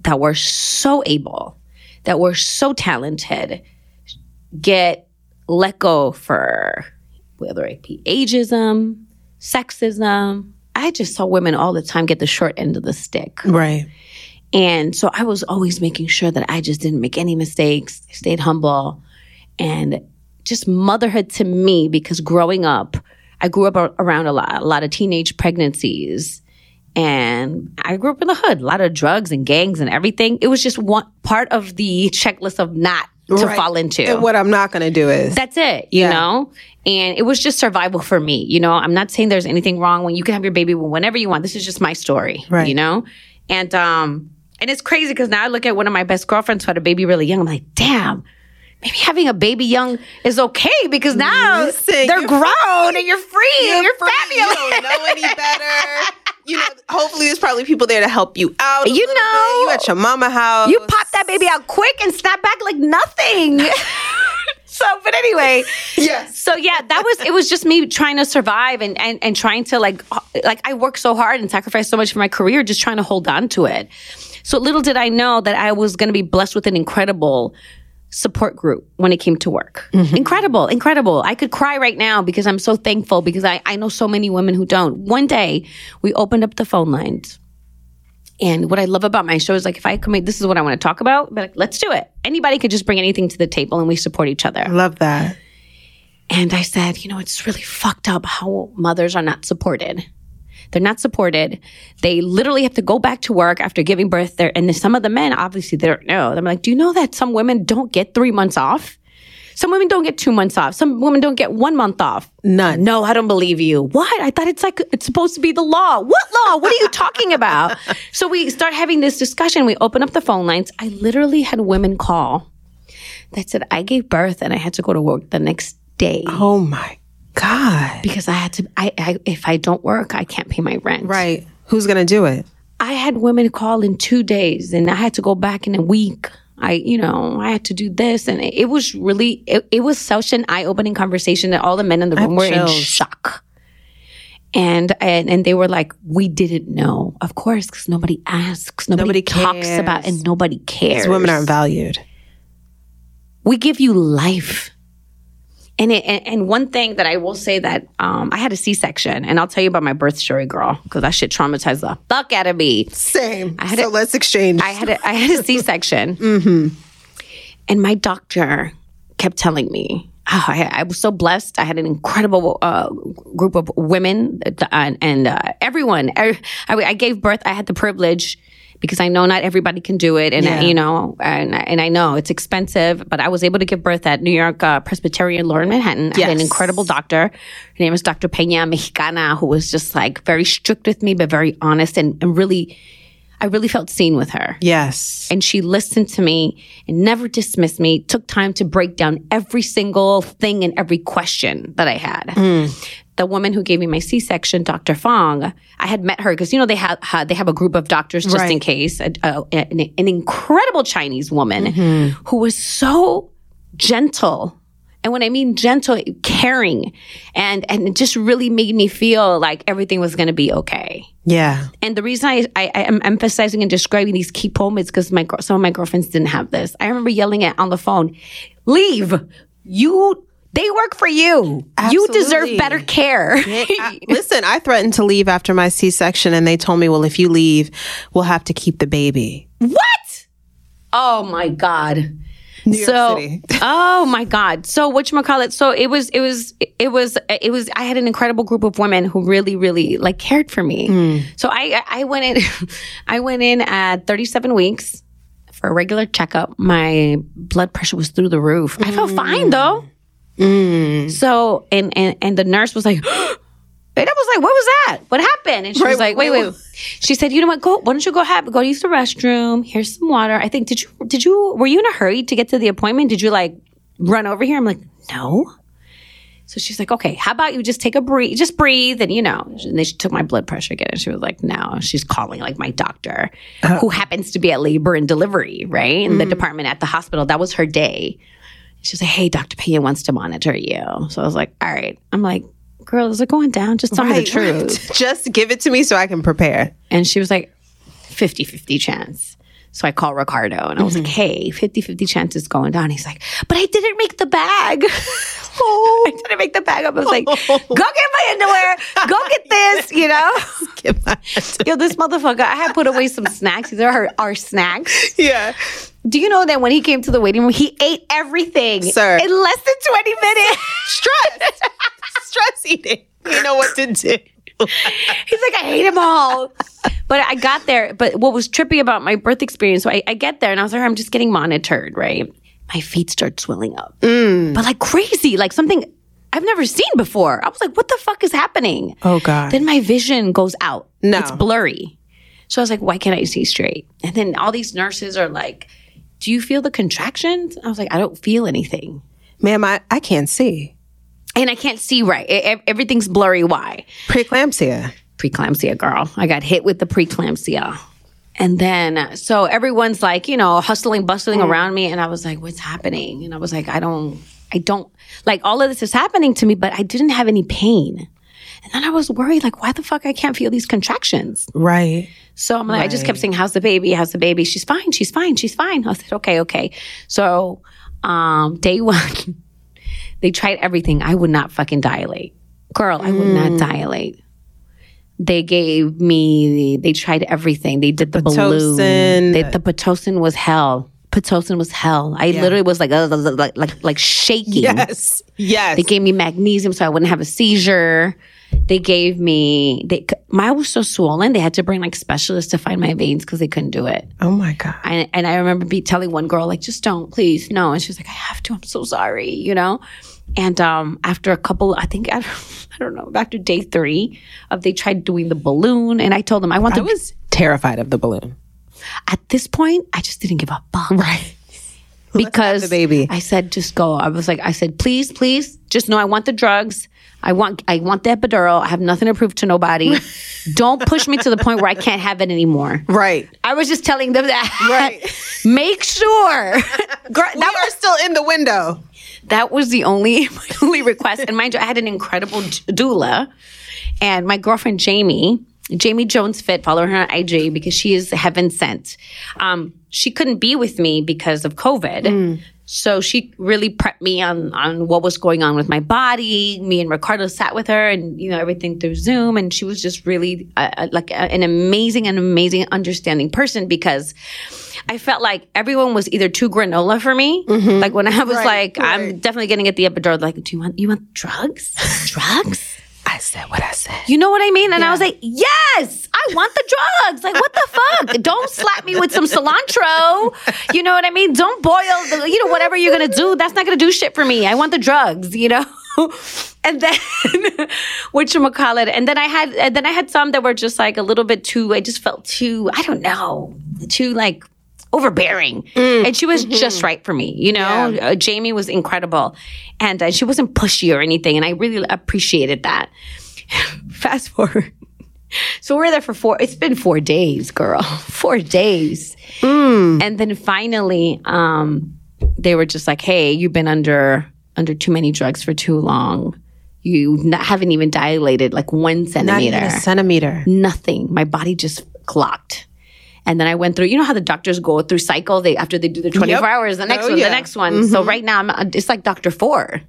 that were so able, that were so talented, get let go for whether it be ageism, sexism. I just saw women all the time get the short end of the stick. Right. And so I was always making sure that I just didn't make any mistakes, stayed humble, and just motherhood to me because growing up, I grew up around a lot, a lot of teenage pregnancies. And I grew up in the hood, a lot of drugs and gangs and everything. It was just one part of the checklist of not to Right. fall into. And what I'm not going to do is That's it, you Yeah. know? And it was just survival for me. You know, I'm not saying there's anything wrong when you can have your baby whenever you want. This is just my story, Right. you know? And um and it's crazy because now I look at one of my best girlfriends who had a baby really young. I'm like, damn, maybe having a baby young is okay because now Listen, they're you're grown and you're free and you're free. fabulous. You don't know any better. you know, hopefully there's probably people there to help you out. You know. bit. you at your mama house. You pop that baby out quick and snap back like nothing. so, but anyway, Yes. so yeah, that was it. Was just me trying to survive and and and trying to like like I worked so hard and sacrificed so much for my career, just trying to hold on to it. So little did I know that I was going to be blessed with an incredible support group when it came to work. Mm-hmm. Incredible, incredible. I could cry right now because I'm so thankful because I, I know so many women who don't. One day we opened up the phone lines. And what I love about my show is like if I come in, this is what I want to talk about, but like, let's do it. Anybody could just bring anything to the table and we support each other. I love that. And I said, you know, it's really fucked up how mothers are not supported. They're not supported. They literally have to go back to work after giving birth. There, and some of the men, obviously, they don't know. I'm like, do you know that some women don't get three months off? Some women don't get two months off. Some women don't get one month off. None. No, I don't believe you. What? I thought it's like it's supposed to be the law. What law? What are you talking about? so we start having this discussion. We open up the phone lines. I literally had women call that said I gave birth and I had to go to work the next day Oh my God. because I had to. I, I if I don't work, I can't pay my rent. Right. Who's going to do it? I had women call in two days, and I had to go back in a week. I, you know, I had to do this, and it, it was really, it, it was such an eye-opening conversation that all the men in the room were in shock. And, and and they were like, "We didn't know, of course, because nobody asks, nobody, Nobody talks about, and nobody cares. Women aren't valued. we give you life. And, it, and and one thing that I will say that um, I had a C section, and I'll tell you about my birth story, girl, because that shit traumatized the fuck out of me. Same. I had so a- let's exchange. I had a, I had a C section, mm-hmm. and my doctor kept telling me. Oh, I, I was so blessed. I had an incredible uh, group of women uh, and, and uh, everyone. I, I, I gave birth. I had the privilege because I know not everybody can do it, and Yeah. you know, and and I know it's expensive. But I was able to give birth at New York uh, Presbyterian in Manhattan. I had an incredible doctor. Her name is Dr. Peña Mexicana, who was just like very strict with me, but very honest and, and really. I really felt seen with her. yes. And she listened to me and never dismissed me, took time to break down every single thing and every question that I had. The woman who gave me my C-section, Dr. Fong, I had met her because you know they have ha, they have a group of doctors just in case. A, a- an, an incredible Chinese woman mm-hmm. who was so gentle. And when I mean gentle, caring, and and it just really made me feel like everything was going to be okay. Yeah. And the reason I, I, I am emphasizing and describing these key moments because my some of my girlfriends didn't have this. I remember yelling at on the phone, "Leave! You, they work for you. You deserve better care." I- listen, I threatened to leave after my C section, and they told me, well, if you leave, we'll have to keep the baby. what? Oh my god! New York so, City. oh my God. So what you call it? So it was, it was, it was, it was. I had an incredible group of women who really, really like cared for me. Hmm. So I, I went in, I went in at 37 weeks for a regular checkup. My blood pressure was through the roof. I felt fine though. Hmm. So and and and the nurse was like. And I was like, "What was that? What happened?" And she was like, "Wait, wait, wait." She said, "You know what? Go. Why don't you go have go use the restroom? Here's some water. I think did you did you were you in a hurry to get to the appointment? Did you like run over here?" I'm like, "No." So she's like, "Okay, how about you just take a breathe, just breathe, and you know." And then she took my blood pressure again, and she was like, "No." She's calling like my doctor, who happens to be at labor and delivery, right in the department at the hospital. That was her day. She's like, "Hey, Doctor Pena wants to monitor you." So I was like, "All right." I'm like, "Girl, is it going down? Just tell me the truth." right. Just give it to me so I can prepare. And she was like, 50 50 chance. So I call Ricardo and I was like, mm-hmm. hey, 50 50 chance is going down. He's like, but I didn't make the bag. Oh, I didn't make the bag up. I was like, go get my underwear. Go get this, you know? My- Yo, this motherfucker, I had put away some snacks. These are our snacks. yeah. Do you know that when he came to the waiting room, he ate everything Sir. in less than 20 minutes? Stress. Stress eating. You know what to do. He's like, I hate them all. But I got there. But what was trippy about my birth experience, so I, I get there and I was like, I'm just getting monitored, right? My feet start swelling up. Mm. But like crazy, like something I've never seen before. I was like, what the fuck is happening? Oh, God. Then my vision goes out. No. It's blurry. So I was like, why can't I see straight? And then all these nurses are like, do you feel the contractions? I was like, I don't feel anything. Ma'am, I, I can't see. And I can't see right. Everything's blurry. Why? Preeclampsia. preeclampsia girl. I got hit with the preeclampsia. And then, so everyone's like, you know, hustling, bustling around me. And I was like, what's happening? And I was like, I don't, I don't like all of this is happening to me, but I didn't have any pain. And then I was worried, like, why the fuck I can't feel these contractions? Right. So I'm like, I just kept saying, "How's the baby? How's the baby?" She's fine. She's fine. She's fine. I said, "Okay, okay." So, um, day one, they tried everything. I would not fucking dilate, girl. I would not dilate. They gave me. They tried everything. They did the balloon. Pitocin. They, the pitocin was hell. Pitocin was hell. I literally was like, uh, like, like, like shaking. Yes. Yes. They gave me magnesium so I wouldn't have a seizure. They gave me they my was so swollen they had to bring like specialists to find my veins because they couldn't do it. oh my God. And, and I remember be telling one girl like, just don't, please, no. And she was like, I have to. I'm so sorry, you know. And um, after a couple, I think I don't, I don't know. After day three of they tried doing the balloon, and I told them I want I was terrified of the balloon. At this point, I just didn't give a fuck. Right. Because the baby. I said, just go. I was like, I said, please, please, just know I want the drugs. I want, I want the epidural. I have nothing to prove to nobody. Don't push me to the point where I can't have it anymore. Right. I was just telling them that. Right. Make sure. Girl, We that, are still in the window. That was the only my only request. And mind you, I had an incredible doula, and my girlfriend Jamie, Jamie Jones Fit, follow her on IG because she is heaven sent. Um, she couldn't be with me because of COVID. So she really prepped me on on what was going on with my body. Me and Ricardo sat with her, and you know everything through Zoom. And she was just really uh, uh, like a, an amazing, an amazing, understanding person because I felt like everyone was either too granola for me. Like when I was like, I'm definitely going to get the epidural. Like, do you want you want drugs? drugs? Said what I said. You know what I mean? And I was like, yes, I want the drugs. Like, what the fuck? Don't slap me with some cilantro. You know what I mean? Don't boil the, you know, whatever you're going to do. That's not going to do shit for me. I want the drugs, you know? and then, which we call it. And then I had, and then I had some that were just like a little bit too, I just felt too, I don't know, too like, overbearing. And she was just right for me you know? Uh, jamie was incredible. And uh, she wasn't pushy or anything and i really appreciated that. Fast forward. So we're there for four it's been four days girl. Four days. And then finally um they were just like hey you've been under under too many drugs for too long. You n- haven't even dilated like one Not centimeter even a centimeter. nothing. My body just clocked. And then I went through, you know how the doctors go through cycles, they after they do the 24 Yep. hours, the next Oh, one, yeah. the next one. So mm-hmm. right now I'm it's like Dr. Four.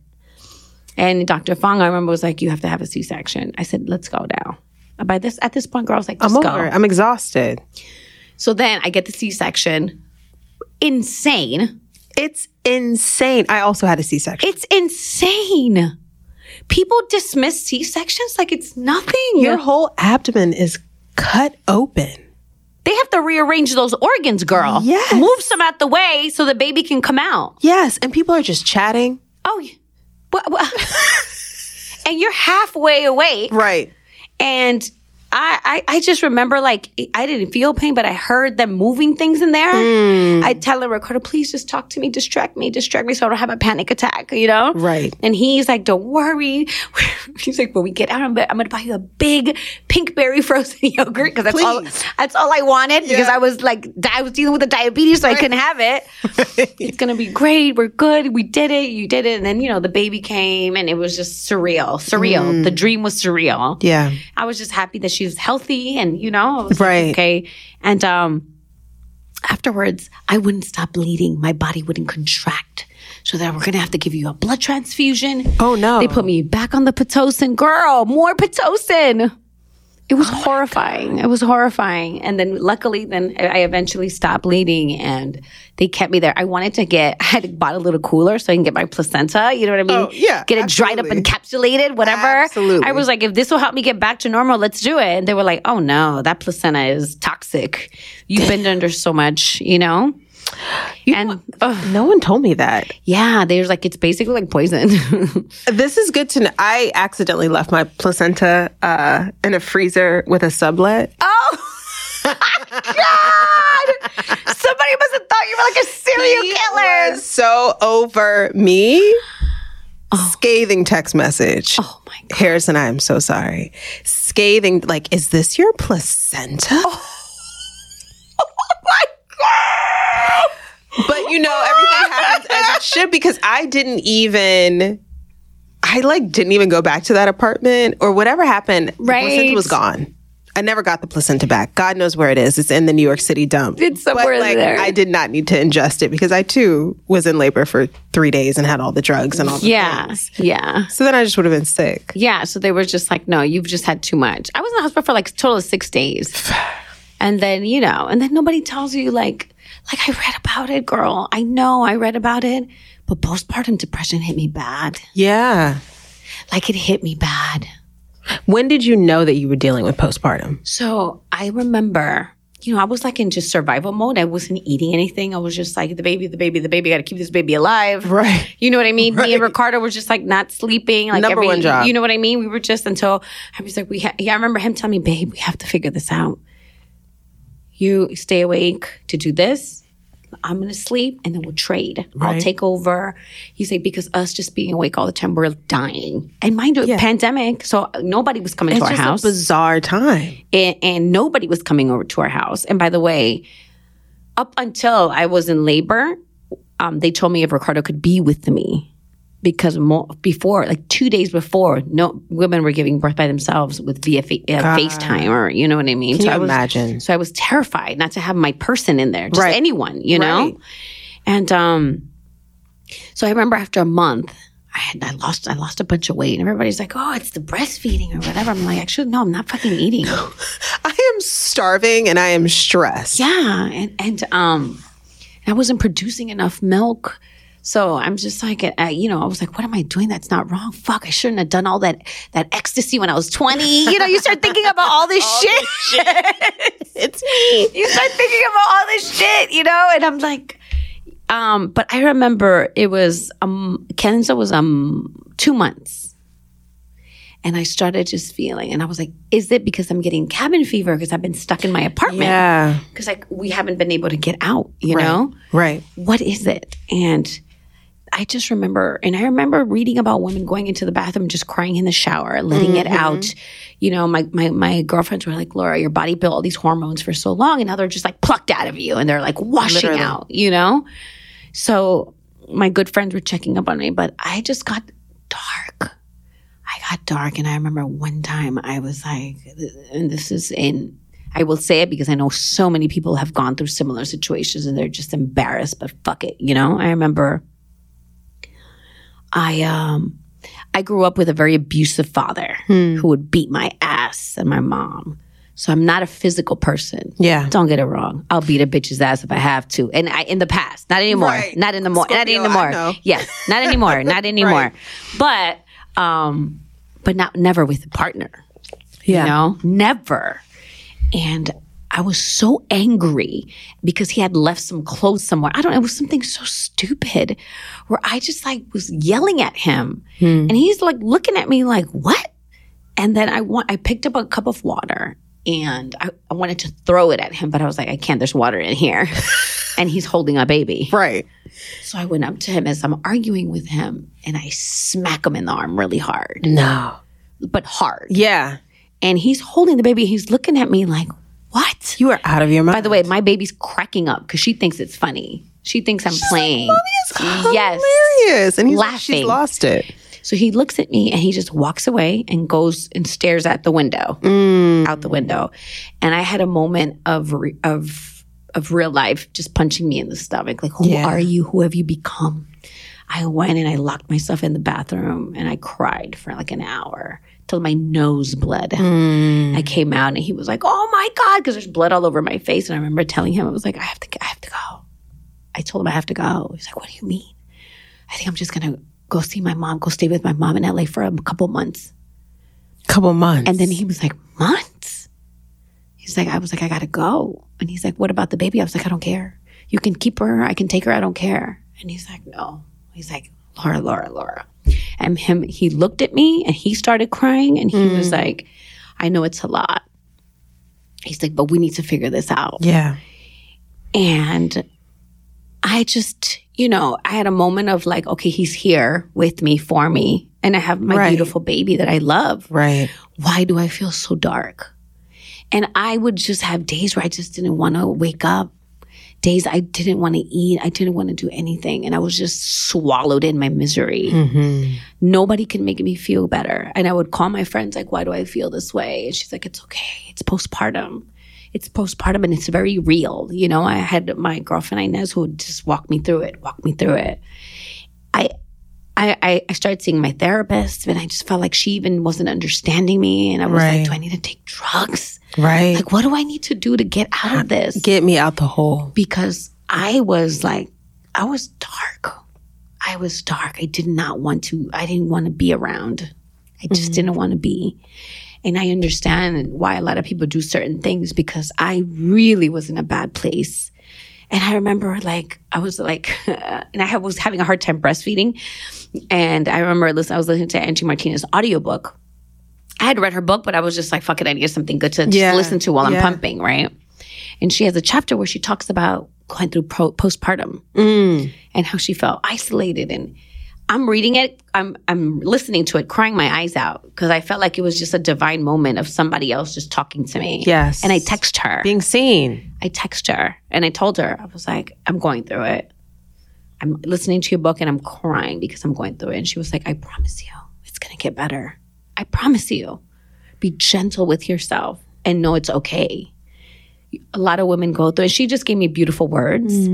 And Dr. Fong, I remember was like, you have to have a C-section. I said, let's go now. By this at this point, girl, I was like, I'm over it. I'm exhausted. So then I get the C-section. Insane. It's insane. I also had a C-section. It's insane. People dismiss C-sections like it's nothing. Your whole abdomen is cut open. They have to rearrange those organs, girl. Yes. Move some out the way so the baby can come out. Yes, and people are just chatting. Oh, well, well- and you're halfway awake. Right. And I, I, I just remember like I didn't feel pain, but I heard them moving things in there. Hmm. I tell the Ricardo, please just talk to me, distract me, distract me, so I don't have a panic attack. You know, Right. And he's like, "Don't worry." He's like, "When we get out of bed, I'm going to buy you a big Pinkberry frozen yogurt because that's all that's all I wanted because I was like I was dealing with the diabetes, so I couldn't have it. it's going to be great. We're good. We did it. You did it." And then you know the baby came, and it was just surreal, surreal. The hmm. dream was surreal. Yeah. I was just happy that she was healthy and you know, was like, Right. okay. And um afterwards, I wouldn't stop bleeding. My body wouldn't contract. So that we're gonna have to give you a blood transfusion. Oh, no. They put me back on the Pitocin. Girl, more Pitocin. It Oh was horrifying. It was horrifying. And then luckily, then I eventually stopped bleeding and they kept me there. I wanted to get, I had bought a little cooler so I can get my placenta. You know what I mean? Oh, yeah, Get it dried up, absolutely. encapsulated, whatever. Absolutely. I was like, if this will help me get back to normal, let's do it. And they were like, oh no, that placenta is toxic. You've been under so much, you know? And ugh, No one told me that. yeah, there's like, it's basically like poison. This is good to know. I accidentally left my placenta uh, in a freezer with a sublet. oh, God! Somebody must have thought you were like a serial He killer. so over me. Scathing text message. oh my God. Harrison, I am so sorry. Scathing, like, is this your placenta? Oh my God! You know, everything happens as it should because I didn't even. I like didn't even go back to that apartment or whatever happened. The Right. placenta was gone. I never got the placenta back. God knows where it is. It's in the New York City dump. It's somewhere but, like, there. I did not need to ingest it because I too was in labor for three days and had all the drugs and all the Yeah. things. Yeah. So then I just would have been sick. Yeah. So they were just like, no, you've just had too much. I was in the hospital for like a total of six days. And then, you know, and then nobody tells you like, like I read about it, girl. I know I read about it, but postpartum depression hit me bad. Yeah. Like it hit me bad. When did you know that you were dealing with postpartum? So I remember, you know, I was like in just survival mode. I wasn't eating anything. I was just like, the baby, the baby, the baby, got to keep this baby alive. Right. You know what I mean? Me and Ricardo were just like not sleeping. Like Number every, one job. You know what I mean? We were just until I was like, we. Ha- yeah, I remember him telling me, "Babe, we have to figure this out. You stay awake to do this. I'm gonna sleep, and then we'll trade. I'll take over." He's like, "Because us just being awake all the time, we're dying." And mind you, pandemic, so nobody was coming It's to our house a bizarre time. and, and nobody was coming over to our house. And by the way, up until I was in labor, um, they told me if Ricardo could be with me because mo- before, like two days before, no women were giving birth by themselves with via fa- uh, FaceTime or you know what I mean. Can you I was, imagine? So I was terrified not to have my person in there, just Right. anyone, you know. Right. And um, so I remember after a month. I had I lost I lost a bunch of weight and everybody's like, oh, it's the breastfeeding or whatever. I'm like, actually, no, I'm not fucking eating. I am starving and I am stressed. Yeah, and and um, I wasn't producing enough milk, so I'm just like, you know, I was like, what am I doing? That's not wrong. Fuck, I shouldn't have done all that that ecstasy when I was 20. You know, you start thinking about all this shit. It's me. you start thinking about all this shit, you know, and I'm like, um, but I remember it was um, Kenza was um two months. And I started just feeling, and I was like, "Is it because I'm getting cabin fever because I've been stuck in my apartment? Yeah. because like we haven't been able to get out, you know? Right. What is it? And I just remember, and I remember reading about women going into the bathroom, just crying in the shower, letting it mm-hmm. out. You know, my, my my girlfriends were like, Laura, your body built all these hormones for so long, and now they're just like plucked out of you, and they're like washing Literally. out. You know, so my good friends were checking up on me, but I just got dark. I got dark, and I remember one time I was like, and this is in. I will say it because I know so many people have gone through similar situations and they're just embarrassed, but fuck it, you know? I remember I um I grew up with a very abusive father who would beat my ass and my mom. So I'm not a physical person. Yeah. Don't get it wrong. I'll beat a bitch's ass if I have to. And I in the past, not anymore. Right. Not in the more. Not anymore. Yes, not anymore. not anymore. But um but not never with a partner. Yeah. You know? Never. And I was so angry because he had left some clothes somewhere. I don't know, it was something so stupid where I just like was yelling at him. Hmm. And he's like looking at me like, what? And then I want I picked up a cup of water and I, I wanted to throw it at him, but I was like, I can't, there's water in here. and he's holding a baby. Right. So I went up to him as I'm arguing with him and I smack him in the arm really hard, No. but hard. Yeah. And he's holding the baby. He's looking at me like, what? You are out of your mind. By the way, my baby's cracking up because she thinks it's funny. She thinks I'm playing. yes. hilarious. And he's like, she's lost it. So he looks at me and he just walks away and goes and stares at the window, mm. out the window. And I had a moment of re- of of real life just punching me in the stomach. Like, who Yeah. are you? Who have you become? I went and I locked myself in the bathroom and I cried for like an hour till my nose bled. Mm. I came out and he was like, "Oh my god," because there's blood all over my face. And I remember telling him, I was like, "I have to, I have to go." I told him I have to go. He's like, "What do you mean?" I think I'm just gonna go see my mom, go stay with my mom in LA for a couple months. Couple months. And then he was like, months? He's like, I was like, I gotta go. And he's like, what about the baby? I was like, I don't care. You can keep her. I can take her. I don't care. And he's like, no. He's like, Laura, Laura, Laura. And him, he looked at me and he started crying and he was mm. like, I know it's a lot. He's like, but we need to figure this out. Yeah. And I just, you know, I had a moment of like, okay, he's here with me for me. And I have my Right. beautiful baby that I love. Right. Why do I feel so dark? And I would just have days where I just didn't want to wake up, days I didn't want to eat. I didn't want to do anything. And I was just swallowed in my misery. Mm-hmm. Nobody could make me feel better. And I would call my friends, like, why do I feel this way? And she's like, it's okay. It's postpartum. It's postpartum and it's very real. You know, I had my girlfriend Inez who would just walk me through it, walk me through it. I I, I, I started seeing my therapist and I just felt like she even wasn't understanding me. And I was Right. like, do I need to take drugs? Right. Like, what do I need to do to get out of this? Get me out the hole. because I was like, I was dark. I was dark. I did not want to, I didn't want to be around. I just mm-hmm. didn't want to be. And I understand why a lot of people do certain things because I really was in a bad place. And I remember like, I was like, and I was having a hard time breastfeeding. And I remember listen, I was listening to Angie Martinez's audiobook. I had read her book, but I was just like, fuck it, I need something good to just Yeah. listen to while I'm pumping, right? And she has a chapter where she talks about going through pro- postpartum Mm. and how she felt isolated. And I'm reading it, I'm I'm listening to it, crying my eyes out because I felt like it was just a divine moment of somebody else just talking to me. Yes. And I text her. Being seen. I text her and I told her, I was like, I'm going through it. I'm listening to your book and I'm crying because I'm going through it. And she was like, I promise you, it's going to get better. I promise you. Be gentle with yourself and know it's okay. A lot of women go through it. She just gave me beautiful words.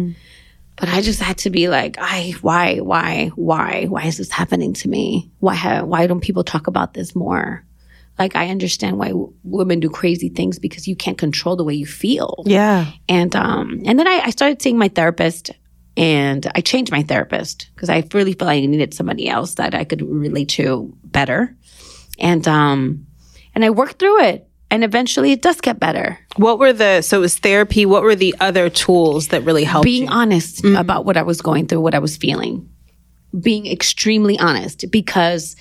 But I just had to be like, I, why, why, why, why is this happening to me? Why, why don't people talk about this more? Like, I understand why w- women do crazy things because you can't control the way you feel Yeah. and um and then I, I started seeing my therapist and I changed my therapist because I really felt like I needed somebody else that I could relate to better. And um and I worked through it and eventually it does get better. What were the, so it was therapy. What were the other tools that really helped Being you? honest about what I was going through, what I was feeling. Being extremely honest because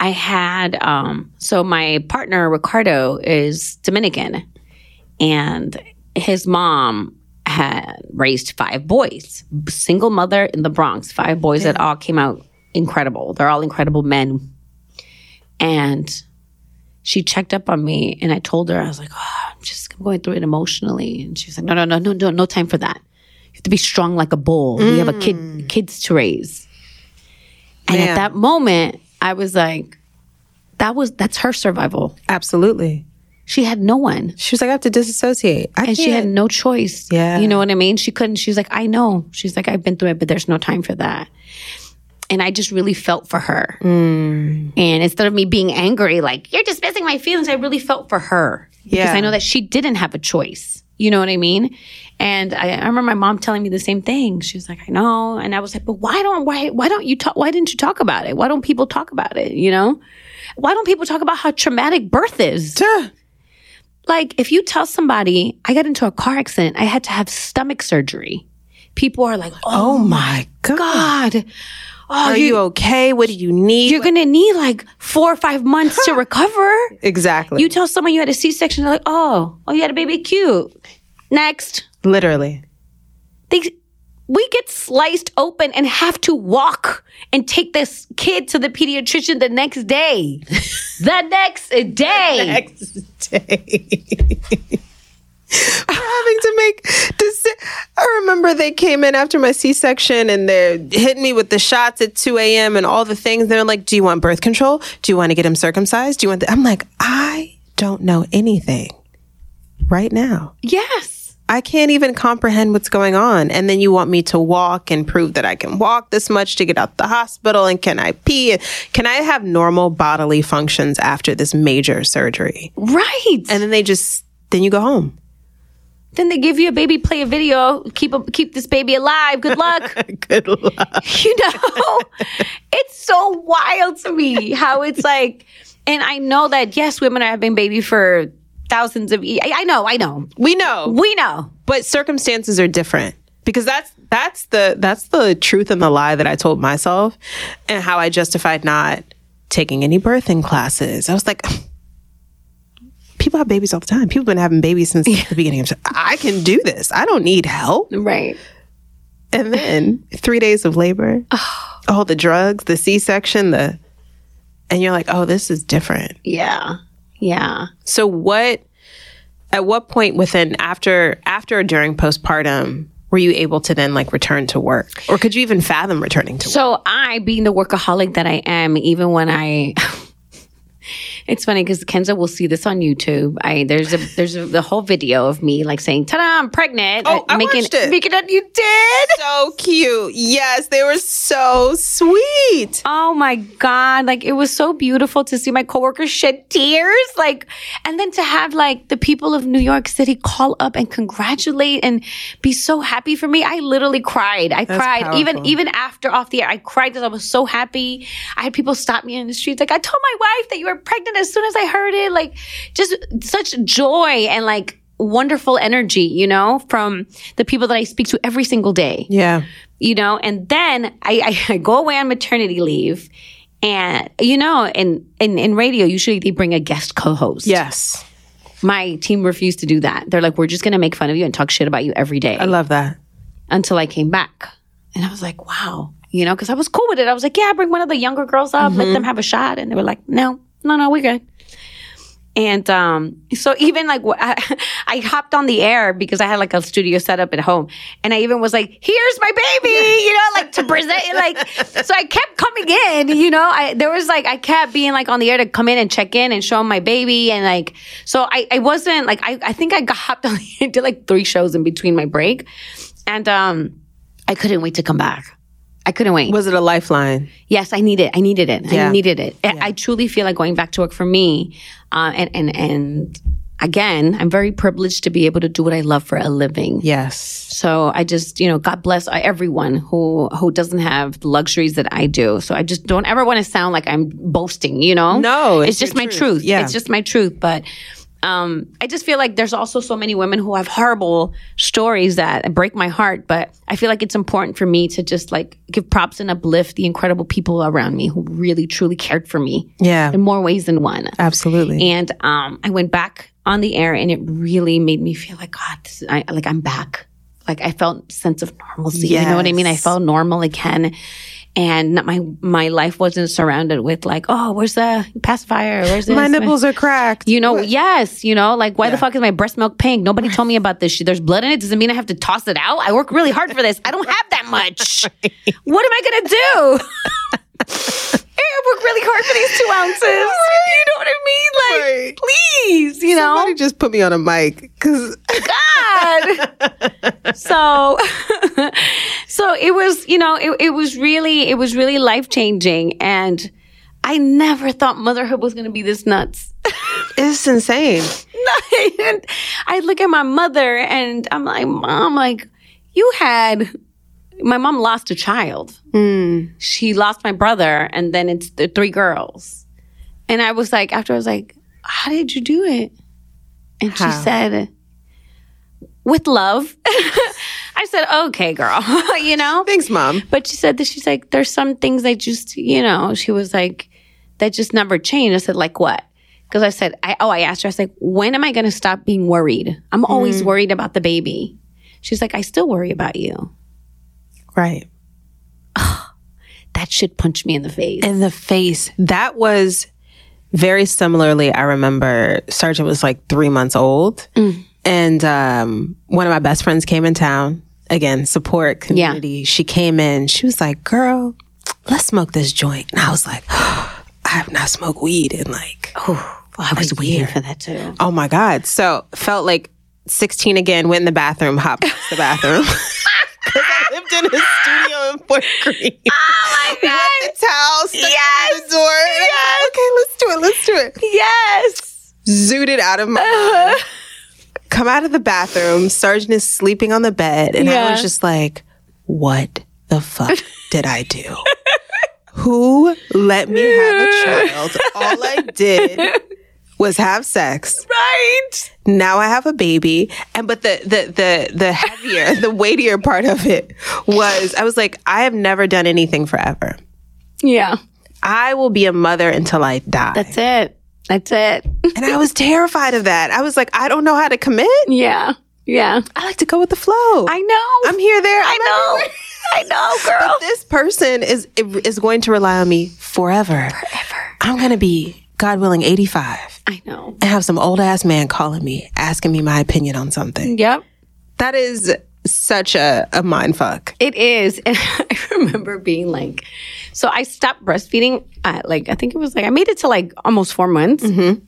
I had um so my partner Ricardo is Dominican and his mom had raised five boys, single mother in the Bronx, five boys that all came out incredible. They're all incredible men. And she checked up on me and I told her, I was like, oh, I'm just going through it emotionally. And she was like, no, no, no, no, no, no time for that. You have to be strong like a bull. We have a mm. kid, kids to raise. And Man. at that moment, I was like, that was, that's her survival. Absolutely. She had no one She was like, I have to disassociate. I and she had no choice. Yeah. You know what I mean? She couldn't, she's like, I know. She's like, I've been through it, but there's no time for that. And I just really felt for her. Mm. And instead of me being angry, like, you're dismissing my feelings, I really felt for her. Because I know that she didn't have a choice. You know what I mean? And I, I remember my mom telling me the same thing. She was like, I know. And I was like, but why don't, why, why don't you talk, why didn't you talk about it? Why don't people talk about it? You know? Why don't people talk about how traumatic birth is? Tuh. like if you tell somebody I got into a car accident, I had to have stomach surgery. People are like, "Oh, Oh my God. God, oh, Are you okay? What do you need? you're gonna need like four or five months to recover." exactly. You tell someone you had a C-section, they're like, "Oh, oh, you had a baby, cute." Next, Literally. they we get sliced open and have to walk and take this kid to the pediatrician the next day. the next day. next day. Having to make deci- I remember they came in after my C-section and they're hitting me with the shots at 2 a.m. and all the things. They're like, "Do you want birth control? Do you want to get him circumcised? Do you want?" The-? I'm like, I don't know anything right now. yes. I can't even comprehend what's going on. And then you want me to walk and prove that I can walk this much to get out the hospital. And can I pee? Can I have normal bodily functions after this major surgery? Right. And then they just, then you go home. Then they give you a baby, play a video, keep a, keep this baby alive. Good luck. Good luck. you know, it's so wild to me how it's like, and I know that yes, women are having baby for thousands of years. I I know, I know, We know, we know. but circumstances are different because that's that's the that's the truth and the lie that I told myself, and how I justified not taking any birthing classes. I was like. People have babies all the time. People have been having babies since the beginning of time. I can do this. I don't need help. Right. And then three days of labor, all the drugs, the C section, the, and you're like, oh, this is different. Yeah. Yeah. So what, at what point within, after, after or during postpartum, were you able to then like return to work? Or could you even fathom returning to work? So I, being the workaholic that I am, even when I, it's funny because Kenza will see this on YouTube. I there's a there's a, the whole video of me like saying, "Ta-da, I'm pregnant." Oh, uh, I making watched it. making it. You did. So cute. Yes, they were so sweet. Oh my God. Like it was so beautiful to see my coworkers shed tears. Like, and then to have like the people of New York City call up and congratulate and be so happy for me. I literally cried. I cried. Even even after off the air, I cried because I was so happy. I had people stop me in the streets. Like, I told my wife that you were pregnant as soon as I heard it. Like, just such joy and like wonderful energy, you know, from the people that I speak to every single day Yeah. you know and then I, I, I go away on maternity leave and you know in, in in radio usually they bring a guest co-host Yes. my team refused to do that they're like we're just gonna make fun of you and talk shit about you every day I love that. until i came back and i was like wow you know because i was cool with it i was like yeah bring one of the younger girls up let mm-hmm. them have a shot and they were like no no no we're good and um, so even like I, I hopped on the air because I had like a studio set up at home, and I even was like, "Here's my baby," you know, like to present. Like, so I kept coming in, you know. I there was like I kept being like on the air to come in and check in and show my baby, and like so I I wasn't like I I think I got hopped on the air, did like three shows in between my break, and um, I couldn't wait to come back. I couldn't wait. Was it a lifeline? Yes, I need it. I needed it. Yeah. I needed it. I- I truly feel like going back to work for me. Uh, and and and again, I'm very privileged to be able to do what I love for a living. Yes. So I just, you know, God bless everyone who who doesn't have the luxuries that I do. So I just don't ever want to sound like I'm boasting. You know, No, it's, it's just your my truth. truth. Yeah. it's just my truth. But um, I just feel like there's also so many women who have horrible stories that break my heart. But I feel like it's important for me to just like give props and uplift the incredible people around me who really truly cared for me Yeah. in more ways than one. Absolutely. And um, I went back on the air, and it really made me feel like God, this is, I, like I'm back. Like I felt sense of normalcy. You know what I mean? I felt normal again, and not- my my life wasn't surrounded with like, oh, where's the pacifier? Where's this? My nipples are cracked. You know, yes, you know, like why the fuck is my breast milk pink? Nobody told me about this shit. There's blood in it. Doesn't mean I have to toss it out. I work really hard for this. I don't have that much. What am I gonna do? I work really hard for these two ounces. You know what I mean? Like, Right. please, you know. Somebody just put me on a mic because God. so, so it was, you know, it, it was really, it was really life changing, and I never thought motherhood was going to be this nuts. it's insane. I look at my mother and I'm like, Mom, like, you had my mom lost a child. Hmm. She lost my brother, and then it's the three girls. And I was like, after I was like, How did you do it? And she said, With love. I said, Okay, girl, you know? Thanks, mom. But she said that she's like, there's some things that just, you know, she was like, that just never change. I said, like what? Because I said, I, oh, I asked her, I was like, when am I going to stop being worried? I'm always hmm. worried about the baby. She's like, I still worry about you. Right. That should punch me in the face. In the face. That was very similarly. I remember Sergeant was like three months old. And um, one of my best friends came in town. Again, support community. She came in. She was like, girl, let's smoke this joint. And I was like, I have not smoked weed in like, oh, I was waiting for that too. oh my God. So felt like 16 again, went in the bathroom, hopped the bathroom. Because I lived in a studio in Fort Greene. Oh my Wet the towel, stuck Yes. in the door. Was like, okay, let's do it. Let's do it. Yes. Zooted out of my uh-huh. mind. Come out of the bathroom. Sergeant is sleeping on the bed. And I was just like, what the fuck did I do? Who let me have a child? All I did was have sex. Right. Now I have a baby. And but the the the the heavier, the weightier part of it was I was like, I have never done anything forever. Yeah. I will be a mother until I die. That's it. That's it. and I was terrified of that. I was like, I don't know how to commit. Yeah. Yeah. I like to go with the flow. I know. I'm here, there. I I'm know. everywhere. I know, girl. But this person is is going to rely on me forever. Forever. I'm going to be, God willing, 85 I know. and have some old ass man calling me, asking me my opinion on something. Yep. That is such a, a mind fuck. It is. And I remember being like, so I stopped breastfeeding at like, I think it was like, I made it to like almost four months. Mm-hmm.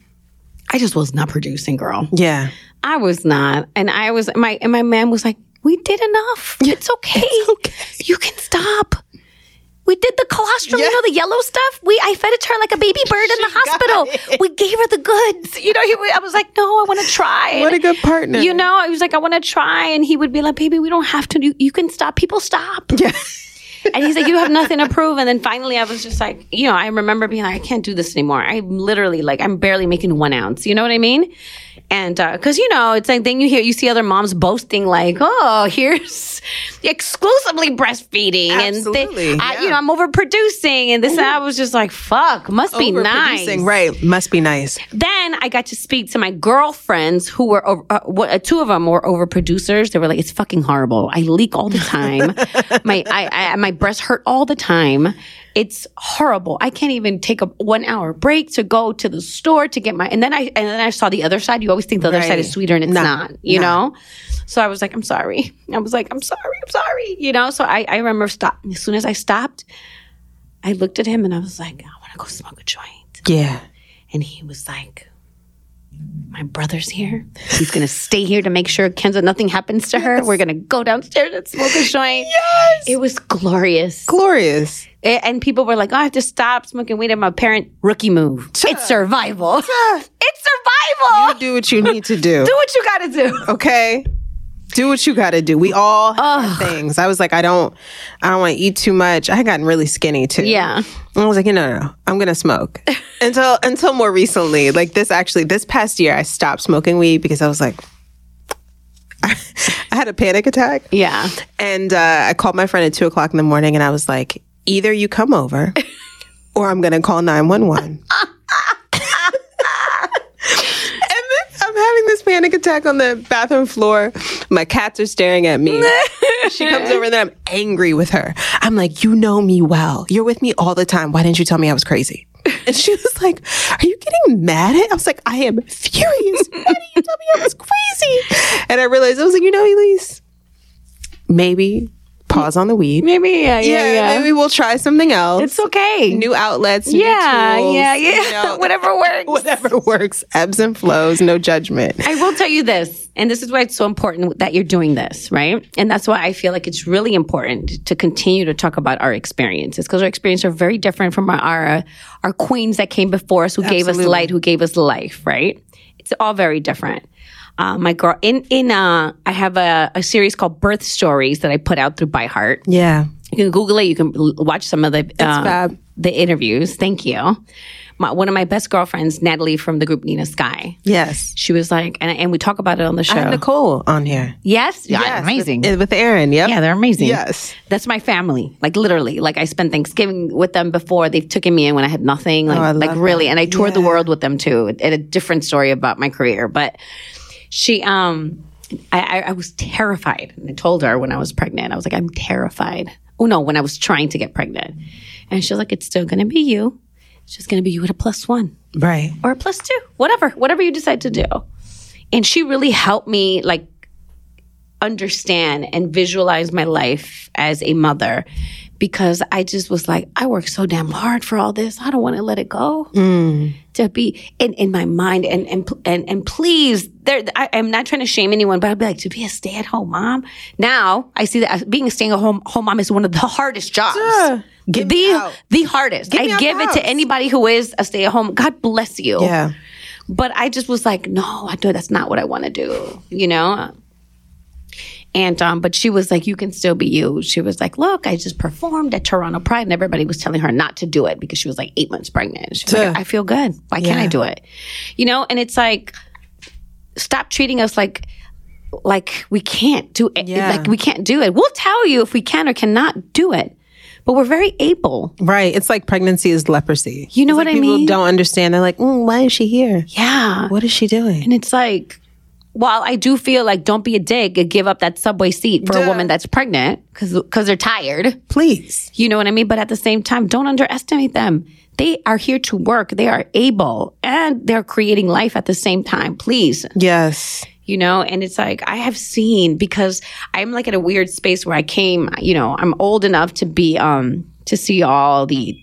I just was not producing, girl. Yeah. I was not. And I was, my, and my man was like, we did enough. It's okay. okay. You can stop. We did the colostrum, Yeah. you know, the yellow stuff. We, I fed it to her like a baby bird in the hospital. We gave her the goods. You know, he, I was like, no, I want to try. What a good partner. You know, I was like, I want to try. And he would be like, baby, we don't have to. You, you can stop. People stop. Yeah. And he's like, you have nothing to prove. And then finally, I was just like, you know, I remember being like, I can't do this anymore. I'm literally like, I'm barely making one ounce. You know what I mean? And because, you know, it's like, then you hear, you see other moms boasting, like, oh, here's exclusively breastfeeding. Absolutely, And, they, I, yeah. Mm-hmm. you know, I'm overproducing. And this, and I was just like, fuck, must be nice. Right. Must be nice. Then I got to speak to my girlfriends who were, over, uh, what, uh, two of them were over producers. They were like, it's fucking horrible. I leak all the time. my, I, I, my breasts hurt all the time. It's horrible. I can't even take a one hour break to go to the store to get my, and then I, and then I saw the other side. You always think the other side is sweeter and it's No, not, you no. know? So I was like, I'm sorry. I was like, I'm sorry. I'm sorry. You know? So I, I remember stop. As soon as I stopped, I looked at him and I was like, I want to go smoke a joint. Yeah. And he was like, My brother's here. He's gonna stay here to make sure Kenza nothing happens to her. We're gonna go downstairs and smoke a joint. Yes. It was glorious. Glorious. A- And people were like, oh, I have to stop smoking weed. And my parent, rookie move. It's survival. it's survival. Do what you need to do. Do what you gotta do. okay do what you got to do. We all have things. I was like i don't i don't want to eat too much. I had gotten really skinny too. Yeah. and i was like no no no i'm gonna smoke. Until until more recently like this actually this past year i stopped smoking weed because i was like i, had a panic attack. Yeah. and uh, i called my friend at two o'clock in the morning and i was like either you come over or i'm gonna call 911 And then I'm having this panic attack on the bathroom floor. My cats are staring at me. she comes over and then I'm angry with her. I'm like, you know me well. You're with me all the time. Why didn't you tell me I was crazy? And she was like, Are you getting mad at? I was like, I am furious. Why didn't you tell me I was crazy? And I realized I was like, you know, Elise, maybe pause on the weed. Maybe, yeah, yeah, Yeah, yeah. maybe we'll try something else. It's okay. New outlets, new yeah, tools, yeah, yeah. you know, Whatever works. whatever works, ebbs and flows, no judgment. I will tell you this, and this is why it's so important that you're doing this, right? And that's why I feel like it's really important to continue to talk about our experiences because our experiences are very different from our our, our queens that came before us, who gave us light, who gave us life, right? It's all very different. Uh, my girl, in in uh, I have a, a series called Birth Stories that I put out through By Heart. Yeah. You can Google it. You can l- watch some of the uh, the interviews. Thank you. My, one of my best girlfriends, Natalie from the group Nina Sky. Yes. She was like, and, and we talk about it on the show. I have Nicole on here. yes, yeah, Yes, amazing. With, with Aaron. Yep. yeah, they're amazing. Yes. that's my family. Like literally, like I spent Thanksgiving with them before. They've taken me in when I had nothing. Like, Oh, I like really, that. and I toured the world with them too. And a different story about my career, but she, um, I, I, I was terrified. And I told her when I was pregnant, I was like, I'm terrified. Oh no, when I was trying to get pregnant, and she was like, It's still going to be you. It's just going to be you at a plus one Right. or a plus two, whatever, whatever you decide to do. And she really helped me like understand and visualize my life as a mother because I just was like, I worked so damn hard for all this. I don't want to let it go. To be in, in my mind and and and and please, there. I, I'm not trying to shame anyone, but I'd be like to be a stay at home mom. Now I see that being a stay at home home mom is one of the hardest jobs. Yeah. Get me the the hardest. Get I give it to anybody who is a stay at home. God bless you. Yeah. But I just was like, no, I do. That's not what I want to do. You know. And um, but she was like, you can still be you. She was like, look, I just performed at Toronto Pride, and everybody was telling her not to do it because she was like eight months pregnant. She was like, I feel good. Why can't I do it? You know. And it's like, stop treating us like like we can't do it. Yeah. Like we can't do it. We'll tell you if we can or cannot do it. But we're very able. Right. It's like pregnancy is leprosy. You know It's what like I people mean? People don't understand. They're like, mm, why is she here? Yeah. What is she doing? And it's like, while I do feel like don't be a dick and give up that subway seat for a woman that's pregnant because they're tired. Please. You know what I mean? But at the same time, don't underestimate them. They are here to work. They are able and they're creating life at the same time. Please, Yes. you know and it's like i have seen because i'm like at a weird space where i came you know i'm old enough to be um to see all the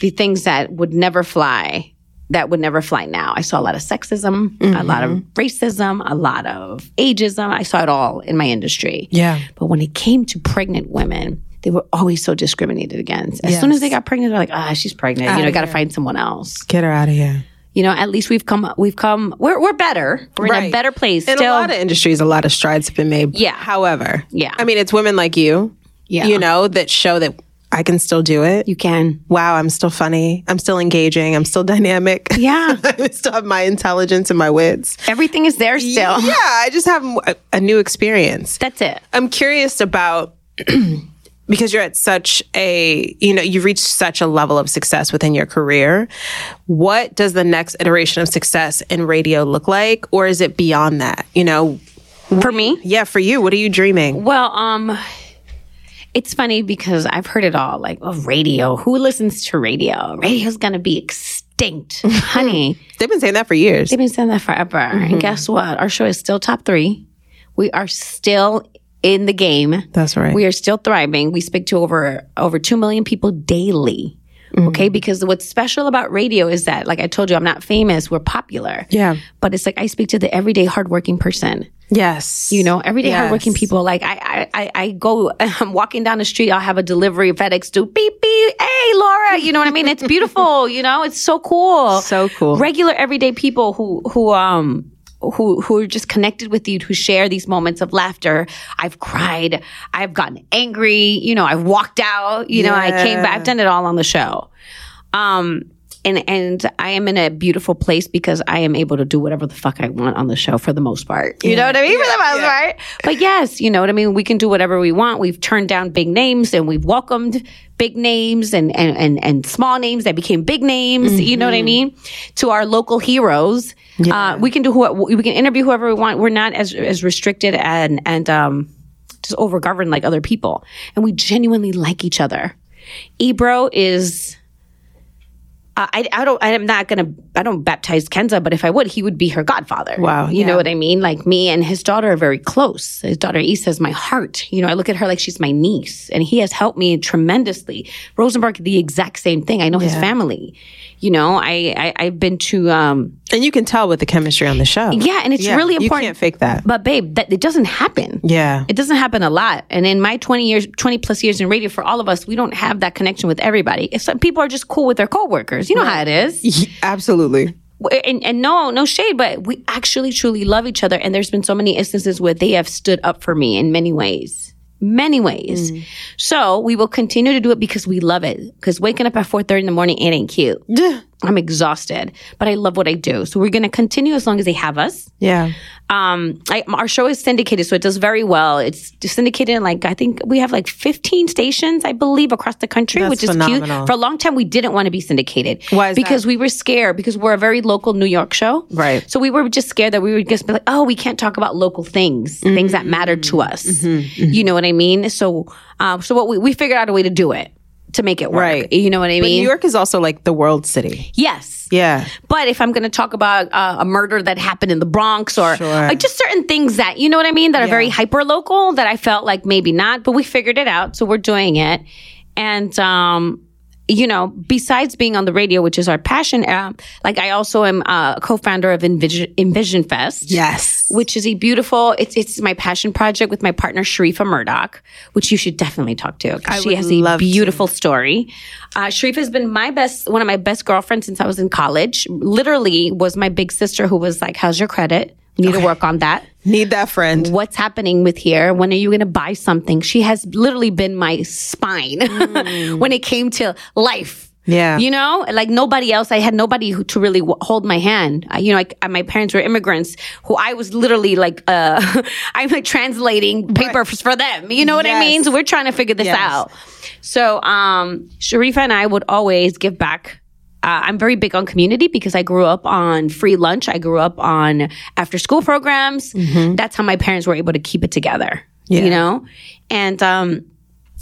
the things that would never fly that would never fly now i saw a lot of sexism a lot of racism a lot of ageism i saw it all in my industry Yeah. but when it came to pregnant women they were always so discriminated against as soon as they got pregnant they're like ah she's pregnant you know got to find someone else Get her out of here. you know at least we've come we've come we're, we're better we're in a better place In still a lot of industries, a lot of strides have been made. Yeah. However, Yeah. I mean, it's women like you, Yeah. you know, that show that I can still do it. you can wow, I'm still funny. I'm still engaging. I'm still dynamic. Yeah. I still have my intelligence and my wits. everything is there still Yeah, I just have a, a new experience. that's it I'm curious about because you're at such a, you know, you've reached such a level of success within your career. What does the next iteration of success in radio look like? Or is it beyond that? You know, for me yeah, for you, what are you dreaming? well um it's funny because i've heard it all like oh radio who listens to radio radio's gonna be extinct honey They've been saying that for years. They've been saying that forever. And mm-hmm. guess what? Our show is still top three. We are still in the game. That's right. We are still thriving. We speak to over over two million people daily. Mm-hmm. Okay, because what's special about radio is that, like I told you, I'm not famous. We're popular. Yeah. But it's like I speak to the everyday hardworking person. Yes. You know, everyday Yes. hardworking people. Like I, I, I, go. I'm walking down the street. I'll have a delivery. FedEx do beep beep. Hey, Laura. You know what I mean? It's beautiful. you know, it's so cool. So cool. Regular everyday people who who um who who are just connected with you, who share these moments of laughter. I've cried. I've gotten angry. You know, I've walked out. You know, I came back. I've done it all on the show. Um. And, and I am in a beautiful place because I am able to do whatever the fuck I want on the show for the most part. You know what I mean? for the most part. But yes, you know what I mean? We can do whatever we want. We've turned down big names and we've welcomed big names and, and, and, and small names that became big names. You know what I mean? To our local heroes. Uh, we can do who, we can interview whoever we want. We're not as, as restricted and, and, um, just over governed like other people. And we genuinely like each other. Ebro is uh, I, I don't I'm not gonna I don't baptize Kenza, but if I would, he would be her godfather. Wow, You know what I mean? Like me and his daughter are very close. His daughter Issa is my heart. You know, I look at her like she's my niece, and he has helped me tremendously. Rosenberg, the exact same thing. I know his family. You know, I, I I've been to um And you can tell with the chemistry on the show. yeah, and it's really important. You can't fake that. But babe, that it doesn't happen. Yeah. It doesn't happen a lot. And in my 20 years, 20 plus years in radio, for all of us, we don't have that connection with everybody. If some people are just cool with their coworkers, you know how it is. Absolutely. And, and no, no shade, but we actually truly love each other. And there's been so many instances where they have stood up for me in many ways. Many ways. Mm. So we will continue to do it because we love it. Because waking up at 4.30 in the morning, it ain't cute. I'm exhausted, but I love what I do. So we're going to continue as long as they have us Yeah. um I, our show is syndicated so it does very well it's syndicated in like i think we have like 15 stations i believe across the country That's which is phenomenal. cute for a long time we didn't want to be syndicated Why is because we were scared because we're a very local new york show Right. so we were just scared that we would just be like oh we can't talk about local things things that matter to Mm-hmm. us you know what i mean so um so what we, we figured out a way to do it to make it work Right. you know what i But mean New York is also like the world city. yes Yeah. but if I'm going to talk about uh, a murder that happened in the Bronx or Sure. like just certain things that, you know what I mean, that are very hyper local that I felt like maybe not, but we figured it out. So we're doing it. And, um, you know, besides being on the radio, which is our passion, uh, like I also am a co-founder of Envision, Envision Fest Yes. which is a beautiful it's it's my passion project with my partner Sharifa Murdock, which you should definitely talk to. 'cause She has a love to. beautiful story. Uh, Sharifa has been my best, one of my best girlfriends since I was in college. Literally was my big sister who was like, "How's your credit? Need to work on that. Need that friend. What's happening with here? When are you going to buy something?" She has literally been my spine when it came to life. Yeah. You know, like nobody else. I had nobody who, to really w- hold my hand. Uh, you know, like my parents were immigrants who I was literally like, uh, I'm like translating papers for them. You know what I mean? So we're trying to figure this Yes. out. So, um, Sharifa and I would always give back. Uh, I'm very big on community because I grew up on free lunch. I grew up on after school programs. That's how my parents were able to keep it together. Yeah. You know, and um,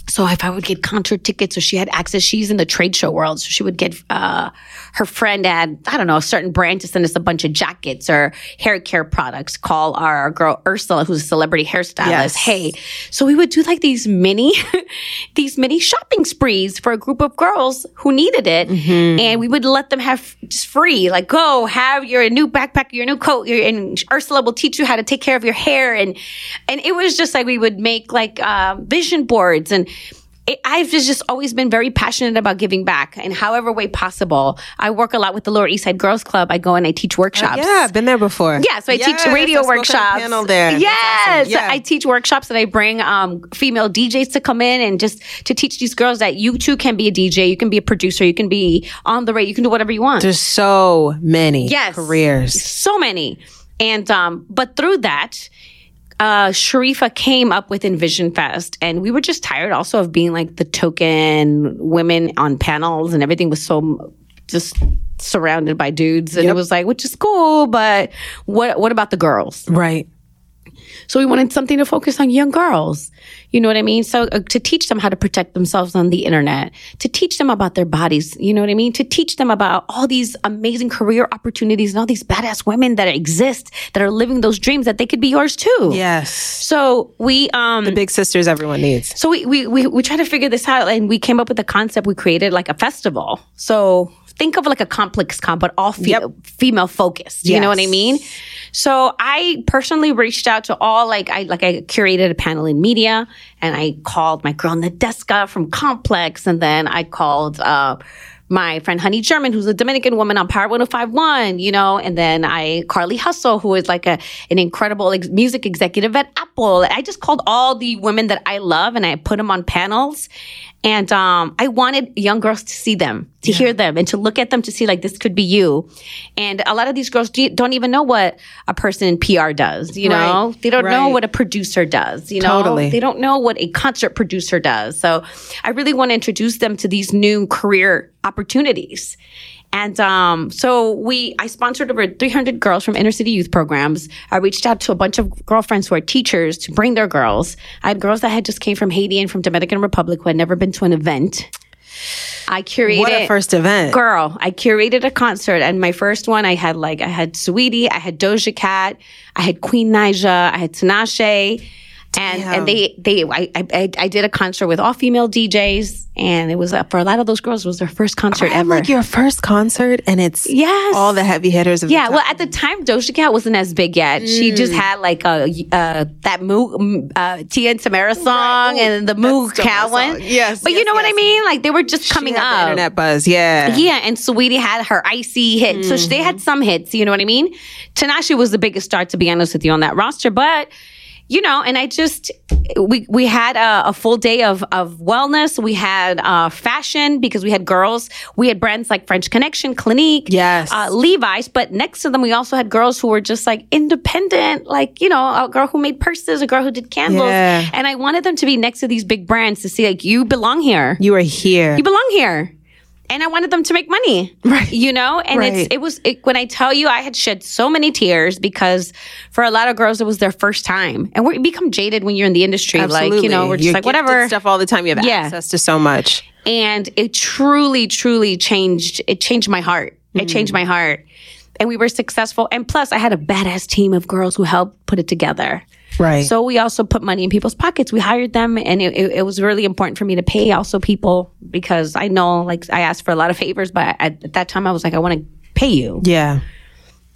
so if I would get concert tickets, or she had access, she's in the trade show world, so she would get uh, her friend at I don't know a certain brand to send us a bunch of jackets or hair care products. Call our girl Ursula, who's a celebrity hairstylist. Yes. Hey, so we would do like these mini, these mini shopping sprees for a group of girls who needed it, and we would let them have just free, like go have your new backpack, your new coat, your, and Ursula will teach you how to take care of your hair, and and it was just like we would make like uh, vision boards and it, I've just, just always been very passionate about giving back in however way possible. I work a lot with the Lower East Side Girls Club. I go and I teach workshops. Yeah, I've been there before. Yeah, so I Yes, teach radio I spoke on a workshops. panel there. Yes, awesome. Yeah. I teach workshops and I bring um, female DJs to come in and just to teach these girls that you too can be a DJ, you can be a producer, you can be on the radio, you can do whatever you want. There's so many Yes. careers. so many. And um, but through that, uh, Sharifa came up with Envision Fest, and we were just tired also of being like the token women on panels, and everything was so just surrounded by dudes, and it was like, which is cool, but what what about the girls? Right. So we wanted something to focus on young girls. You know what I mean? So uh, to teach them how to protect themselves on the internet, to teach them about their bodies, you know what I mean? To teach them about all these amazing career opportunities and all these badass women that exist that are living those dreams that they could be yours too. Yes. So we um the Big sisters everyone needs. so we, we we we tried to figure this out and we came up with a concept. We created like a festival. So think of like a complex con, but all fe- Yep. female focused. You know what I mean? So I personally reached out to all like I like I curated a panel in media and I called my girl Nadeska from Complex and then I called uh my friend Honey German, who's a Dominican woman on Power 1051, you know, and then I, Karlie Hustle, who is like a, an incredible ex- music executive at Apple. I just called all the women that I love and I put them on panels. And um, I wanted young girls to see them, to hear them, and to look at them to see like this could be you. And a lot of these girls do, don't even know what a person in PR does. You know, Right. they don't know what a producer does. You know, Totally. they don't know what a concert producer does. So I really want to introduce them to these new career opportunities. And um, so we, I sponsored over 300 girls from inner city youth programs. I reached out to a bunch of girlfriends who are teachers to bring their girls. I had girls that had just came from Haiti and from Dominican Republic who had never been to an event. I curated What a first event. girl. I curated a concert, and my first one, I had like I had Saweetie, I had Doja Cat, I had Queen Naija, I had Tinashe, and Damn. and they they I, I I did a concert with all female DJs, and it was uh, for a lot of those girls it was their first concert ever. like your first concert and it's Yes. all the heavy hitters of yeah, well, at the time, Doja Cat wasn't as big yet. She Mm. just had like a uh, that Moo uh, Tia and Tamera song and the Moo Cow one. Yes, but you yes, know what I mean? Like they were just She coming up. internet buzz. Yeah. Yeah, and Saweetie had her icy hit. So they had some hits, you know what I mean? Tinashe was the biggest star, to be honest with you, on that roster. But, you know, and I just, we we had a, a full day of, of wellness. We had uh, fashion because we had girls. We had brands like French Connection, Clinique, Yes. uh, Levi's. But next to them, we also had girls who were just like independent, like, you know, a girl who made purses, a girl who did candles. Yeah. And I wanted them to be next to these big brands to see, like, you belong here You are here. you belong here. And I wanted them to make money, Right. You know, and Right. it's it was it, when I tell you I had shed so many tears because for a lot of girls it was their first time, and we become jaded when you're in the industry. Absolutely. Like you know, we're just You're like whatever. stuff all the time. You have Yeah. access to so much. And it truly, truly changed. It changed my heart. It changed mm. my heart. And we were successful. And plus, I had a badass team of girls who helped put it together. Right. So we also put money in people's pockets. We hired them, and it, it, it was really important for me to pay also people because I know, like, I asked for a lot of favors, but at, at that time I was like, I want to pay you, yeah.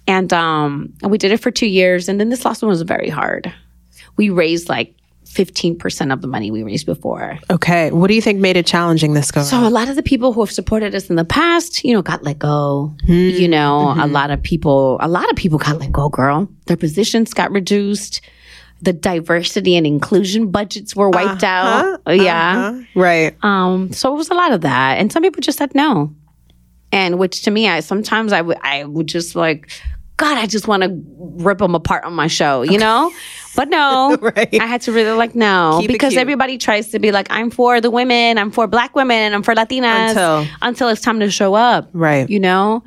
and um, and we did it for two years, and then this last one was very hard. We raised like fifteen percent of the money we raised before. Okay. What do you think made it challenging this go? So a lot of the people who have supported us in the past, you know, got let go. You know, a lot of people, a lot of people got let go, girl. Their positions got reduced. The diversity and inclusion budgets were wiped out. Yeah. Huh? Right. Um, so it was a lot of that. And some people just said no. And which to me, I sometimes I would I would just like, God, I just want to rip them apart on my show, you know? But no, Right. I had to really like no Keep because everybody tries to be like, I'm for the women, I'm for black women, I'm for Latinas Until- until it's time to show up. Right. You know?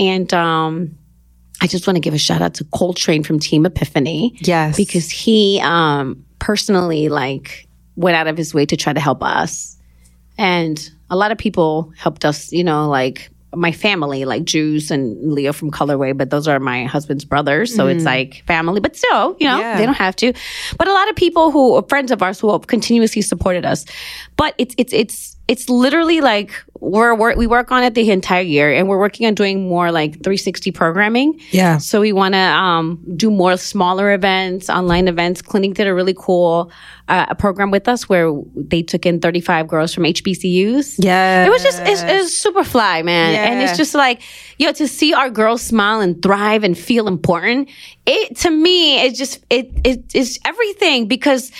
And um I just want to give a shout out to Coltrane from Team Epiphany Yes. because he um personally like went out of his way to try to help us. And a lot of people helped us, you know, like my family, like Jews and Leo from Colorway, but those are my husband's brothers. So it's like family, but still, you know, Yeah. they don't have to. But a lot of people who are friends of ours who have continuously supported us. But it's it's it's it's literally like we're, we're we work on it the entire year and we're working on doing more like 360 programming. Yeah. So we want to um, do more smaller events, online events. Clinique did a really cool uh, a program with us where they took in 35 girls from HBCUs. Yeah. It was just it's, it's super fly, man, and it's just like yo to see our girls smile and thrive and feel important. It to me, it just it it is everything because,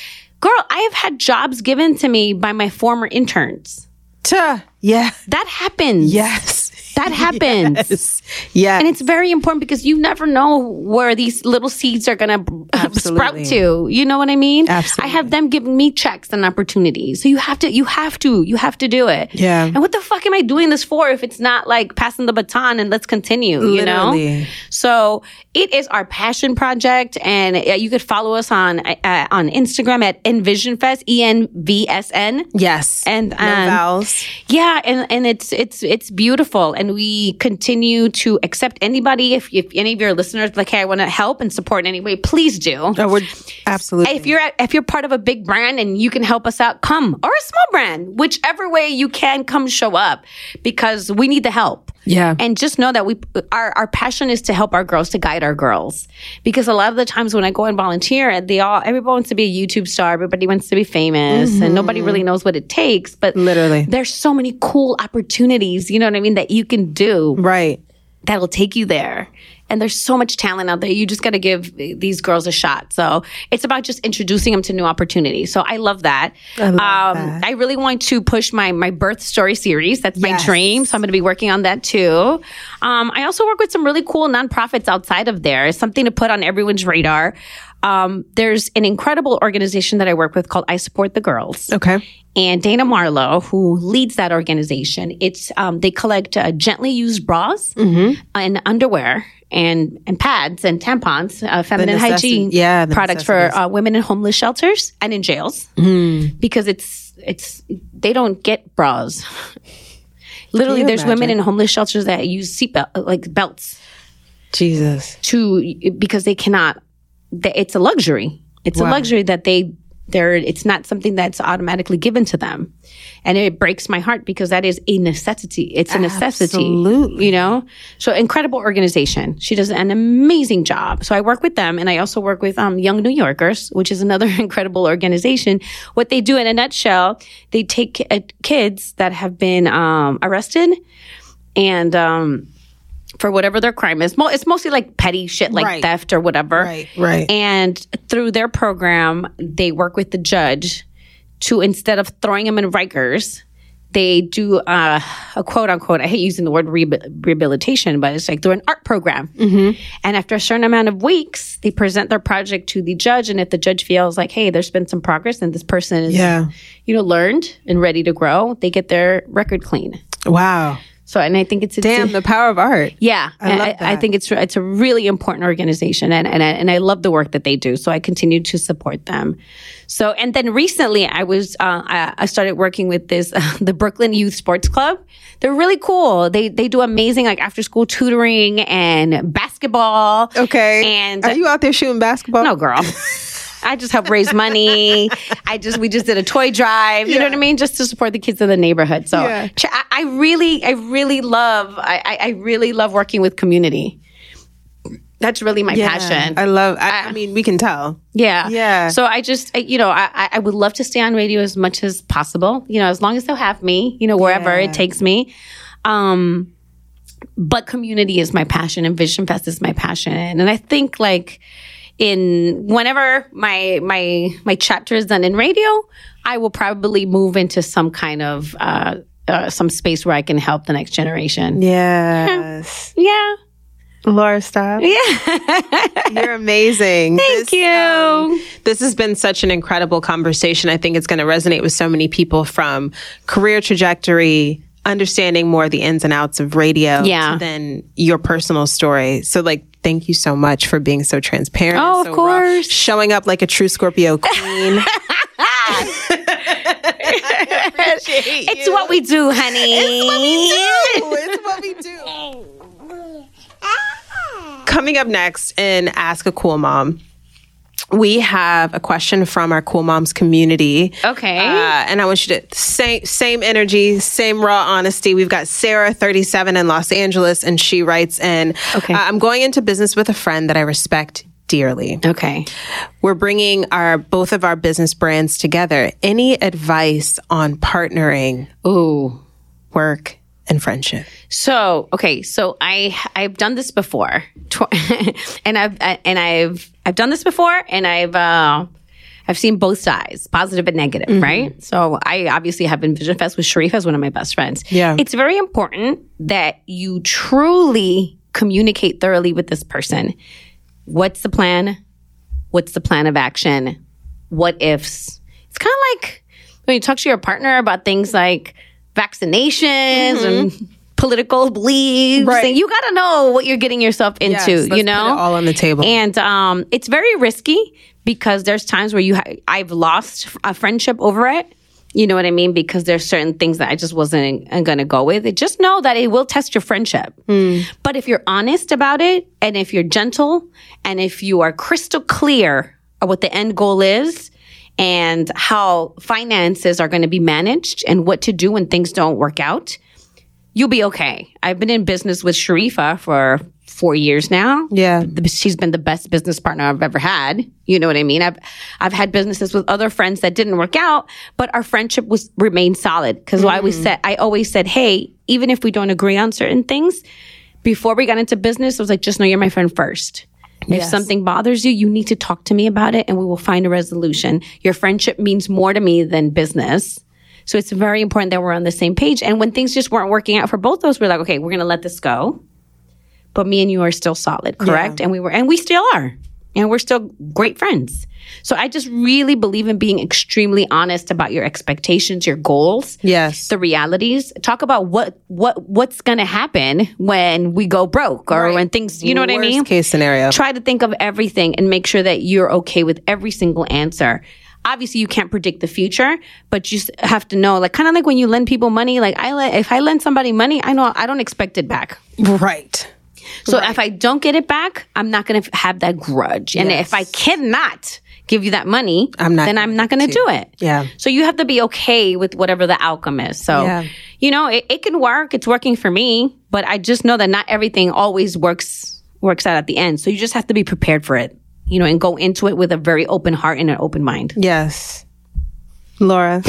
girl, I have had jobs given to me by my former interns. Ta. Yeah. That happens. Yes. That happens. Yes. Yeah. And it's very important because you never know where these little seeds are going to sprout to. You know what I mean? Absolutely. I have them giving me checks and opportunities. So you have to, you have to, you have to do it. Yeah. And what the fuck am I doing this for if it's not like passing the baton and let's continue, you know? So it is our passion project, and uh, you could follow us on uh, on Instagram at EnvisionFest, E N V S N. yes. And no um, vowels. yeah, and, and it's it's it's beautiful, and we continue to accept anybody. If, if any of your listeners like, hey, I want to help and support in any way, please do. Oh, we're absolutely. If you're at, if you're part of a big brand and you can help us out, come or a small brand, whichever way you can, come show up because we need the help. Yeah. and just know that we our our passion is to help our girls to guide our girls because a lot of the times when I go and volunteer, they all everybody wants to be a YouTube star, everybody wants to be famous, and nobody really mm-hmm. knows what it takes. But Literally. there's so many cool opportunities, you know what I mean, that you can do right. that'll take you there. And there's so much talent out there. You just got to give these girls a shot. So it's about just introducing them to new opportunities. So I love that. I love um, that. I really want to push my my birth story series. That's my dream. So I'm going to be working on that too. Um, I also work with some really cool nonprofits outside of there. It's something to put on everyone's radar. Um, there's an incredible organization that I work with called I Support the Girls Okay. and Dana Marlowe, who leads that organization, it's um, they collect uh, gently used bras and underwear and and pads and tampons, uh, feminine necessi- hygiene yeah, products for uh, women in homeless shelters and in jails because it's it's they don't get bras. Literally, there's women in homeless shelters that use seatbelt like belts Jesus. to because they cannot. Th- It's a luxury. It's a luxury that they they're. It's not something that's automatically given to them, and it breaks my heart because that is a necessity. It's a necessity. Absolutely. You know. So incredible organization. She does an amazing job. So I work with them, and I also work with um, Young New Yorkers, which is another incredible organization. What they do in a nutshell, they take uh, kids that have been um, arrested and. Um, for whatever their crime is. It's mostly like petty shit like Right. theft or whatever. Right, right. And through their program, they work with the judge to instead of throwing them in Rikers, they do uh, a quote unquote, I hate using the word rehabil- rehabilitation, but it's like through an art program. Mm-hmm. And after a certain amount of weeks, they present their project to the judge. And if the judge feels like, hey, there's been some progress and this person is, Yeah. you know, learned and ready to grow, they get their record clean. Wow. So, and I think it's, it's Damn, the power of art. yeah, I love I, I think it's it's a really important organization, and and I, and I love the work that they do. So I continue to support them. So and then recently, I was uh, I, I started working with this the Brooklyn Youth Sports Club. They're really cool. They they do amazing like after school tutoring and basketball. Okay. And are you out there shooting basketball? no, girl. I just help raise money. I just we just did a toy drive. You know what I mean, just to support the kids in the neighborhood. So Yeah. I, I really, I really love, I, I, really love working with community. That's really my Yeah. passion. I love. I, I mean, we can tell. yeah, Yeah. So I just, I, you know, I, I- I would love to stay on radio as much as possible. You know, as long as they'll have me. You know, wherever Yeah. it takes me. Um, but community is my passion, and Vision Fest is my passion, and I think like in whenever my my my chapter is done in radio, I will probably move into some kind of uh, uh, some space where I can help the next generation. Yes. Yeah, Laura, stop. yeah. You're amazing. Thank This, you. um, this has been such an incredible conversation. I think it's going to resonate with so many people from career trajectory, understanding more the ins and outs of radio, Yeah. to then your personal story. So, like, thank you so much for being so transparent. Oh, and Oh, of so raw, course. showing up like a true Scorpio queen. it's what we do, honey. It's what we do. Coming up next in Ask a Cool Mom, we have a question from our Cool Moms community. Okay. Uh, and I want you to same same energy, same raw honesty. We've got Sarah, 37 in Los Angeles, and she writes in, Okay. uh, I'm going into business with a friend that I respect dearly. Okay. We're bringing our both of our business brands together. Any advice on partnering Ooh. work and friendship? So okay, so I I've done this before, Tw- and I've and I've I've done this before, and I've uh, I've seen both sides, positive and negative, right? So I obviously have been Vision Fest with Sharif as one of my best friends. Yeah. it's very important that you truly communicate thoroughly with this person. What's the plan? What's the plan of action? What ifs? It's kind of like when you talk to your partner about things like vaccinations and political beliefs. Right. And you got to know what you're getting yourself into, Yes, you know? all on the table. And um, it's very risky because there's times where you ha- I've lost a friendship over it. You know what I mean? Because there's certain things that I just wasn't going to go with. Just know that it will test your friendship. But if you're honest about it, and if you're gentle, and if you are crystal clear of what the end goal is, and how finances are going to be managed, and what to do when things don't work out, you'll be okay. I've been in business with Sharifa for four years now. Yeah. She's been the best business partner I've ever had. You know what I mean? I've I've had businesses with other friends that didn't work out, but our friendship was remained solid. Because I always mm. said I always said, hey, even if we don't agree on certain things, before we got into business, I was like, just know you're my friend first. If Yes. something bothers you, you need to talk to me about it and we will find a resolution. Your friendship means more to me than business. So it's very important that we're on the same page. And when things just weren't working out for both of us, we're like, okay, we're going to let this go. But me and you are still solid, correct? And we were, and we still are. And we're still great friends. So I just really believe in being extremely honest about your expectations, your goals, Yes. the realities. Talk about what what what's going to happen when we go broke or Right. when things, you know what I Worst mean? case scenario. Try to think of everything and make sure that you're okay with every single answer. Obviously, you can't predict the future, but you have to know, like, kind of like when you lend people money. Like, I let, if I lend somebody money, I know I don't expect it back. Right. So if I don't get it back, I'm not going to have that grudge. And Yes. if I cannot give you that money, I'm not then I'm not going to do it. Yeah. So you have to be okay with whatever the outcome is. So, Yeah. you know, it, it can work. It's working for me, but I just know that not everything always works works out at the end. So you just have to be prepared for it, you know, and go into it with a very open heart and an open mind. Yes. Laura.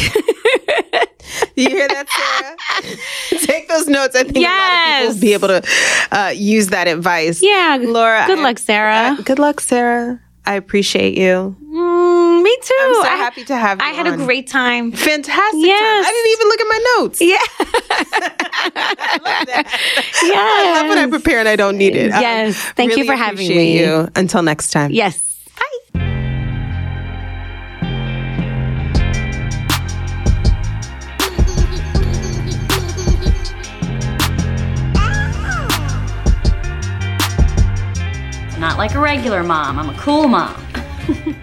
you hear that, Sarah? Take those notes. I think a lot of people Yes. will be able to uh, use that advice. Yeah, Laura. Good I- luck, Sarah. uh, good luck, Sarah. I appreciate you. Mm, me too. I'm so I- happy to have you. I had a great time. fantastic Yes. time. I didn't even look at my notes. Yeah. I love that. Yes. I love when I yes. prepare and I don't need it. I Yes. Thank you for having me. You. Until next time. Yes. Bye. Not like a regular mom. I'm a cool mom.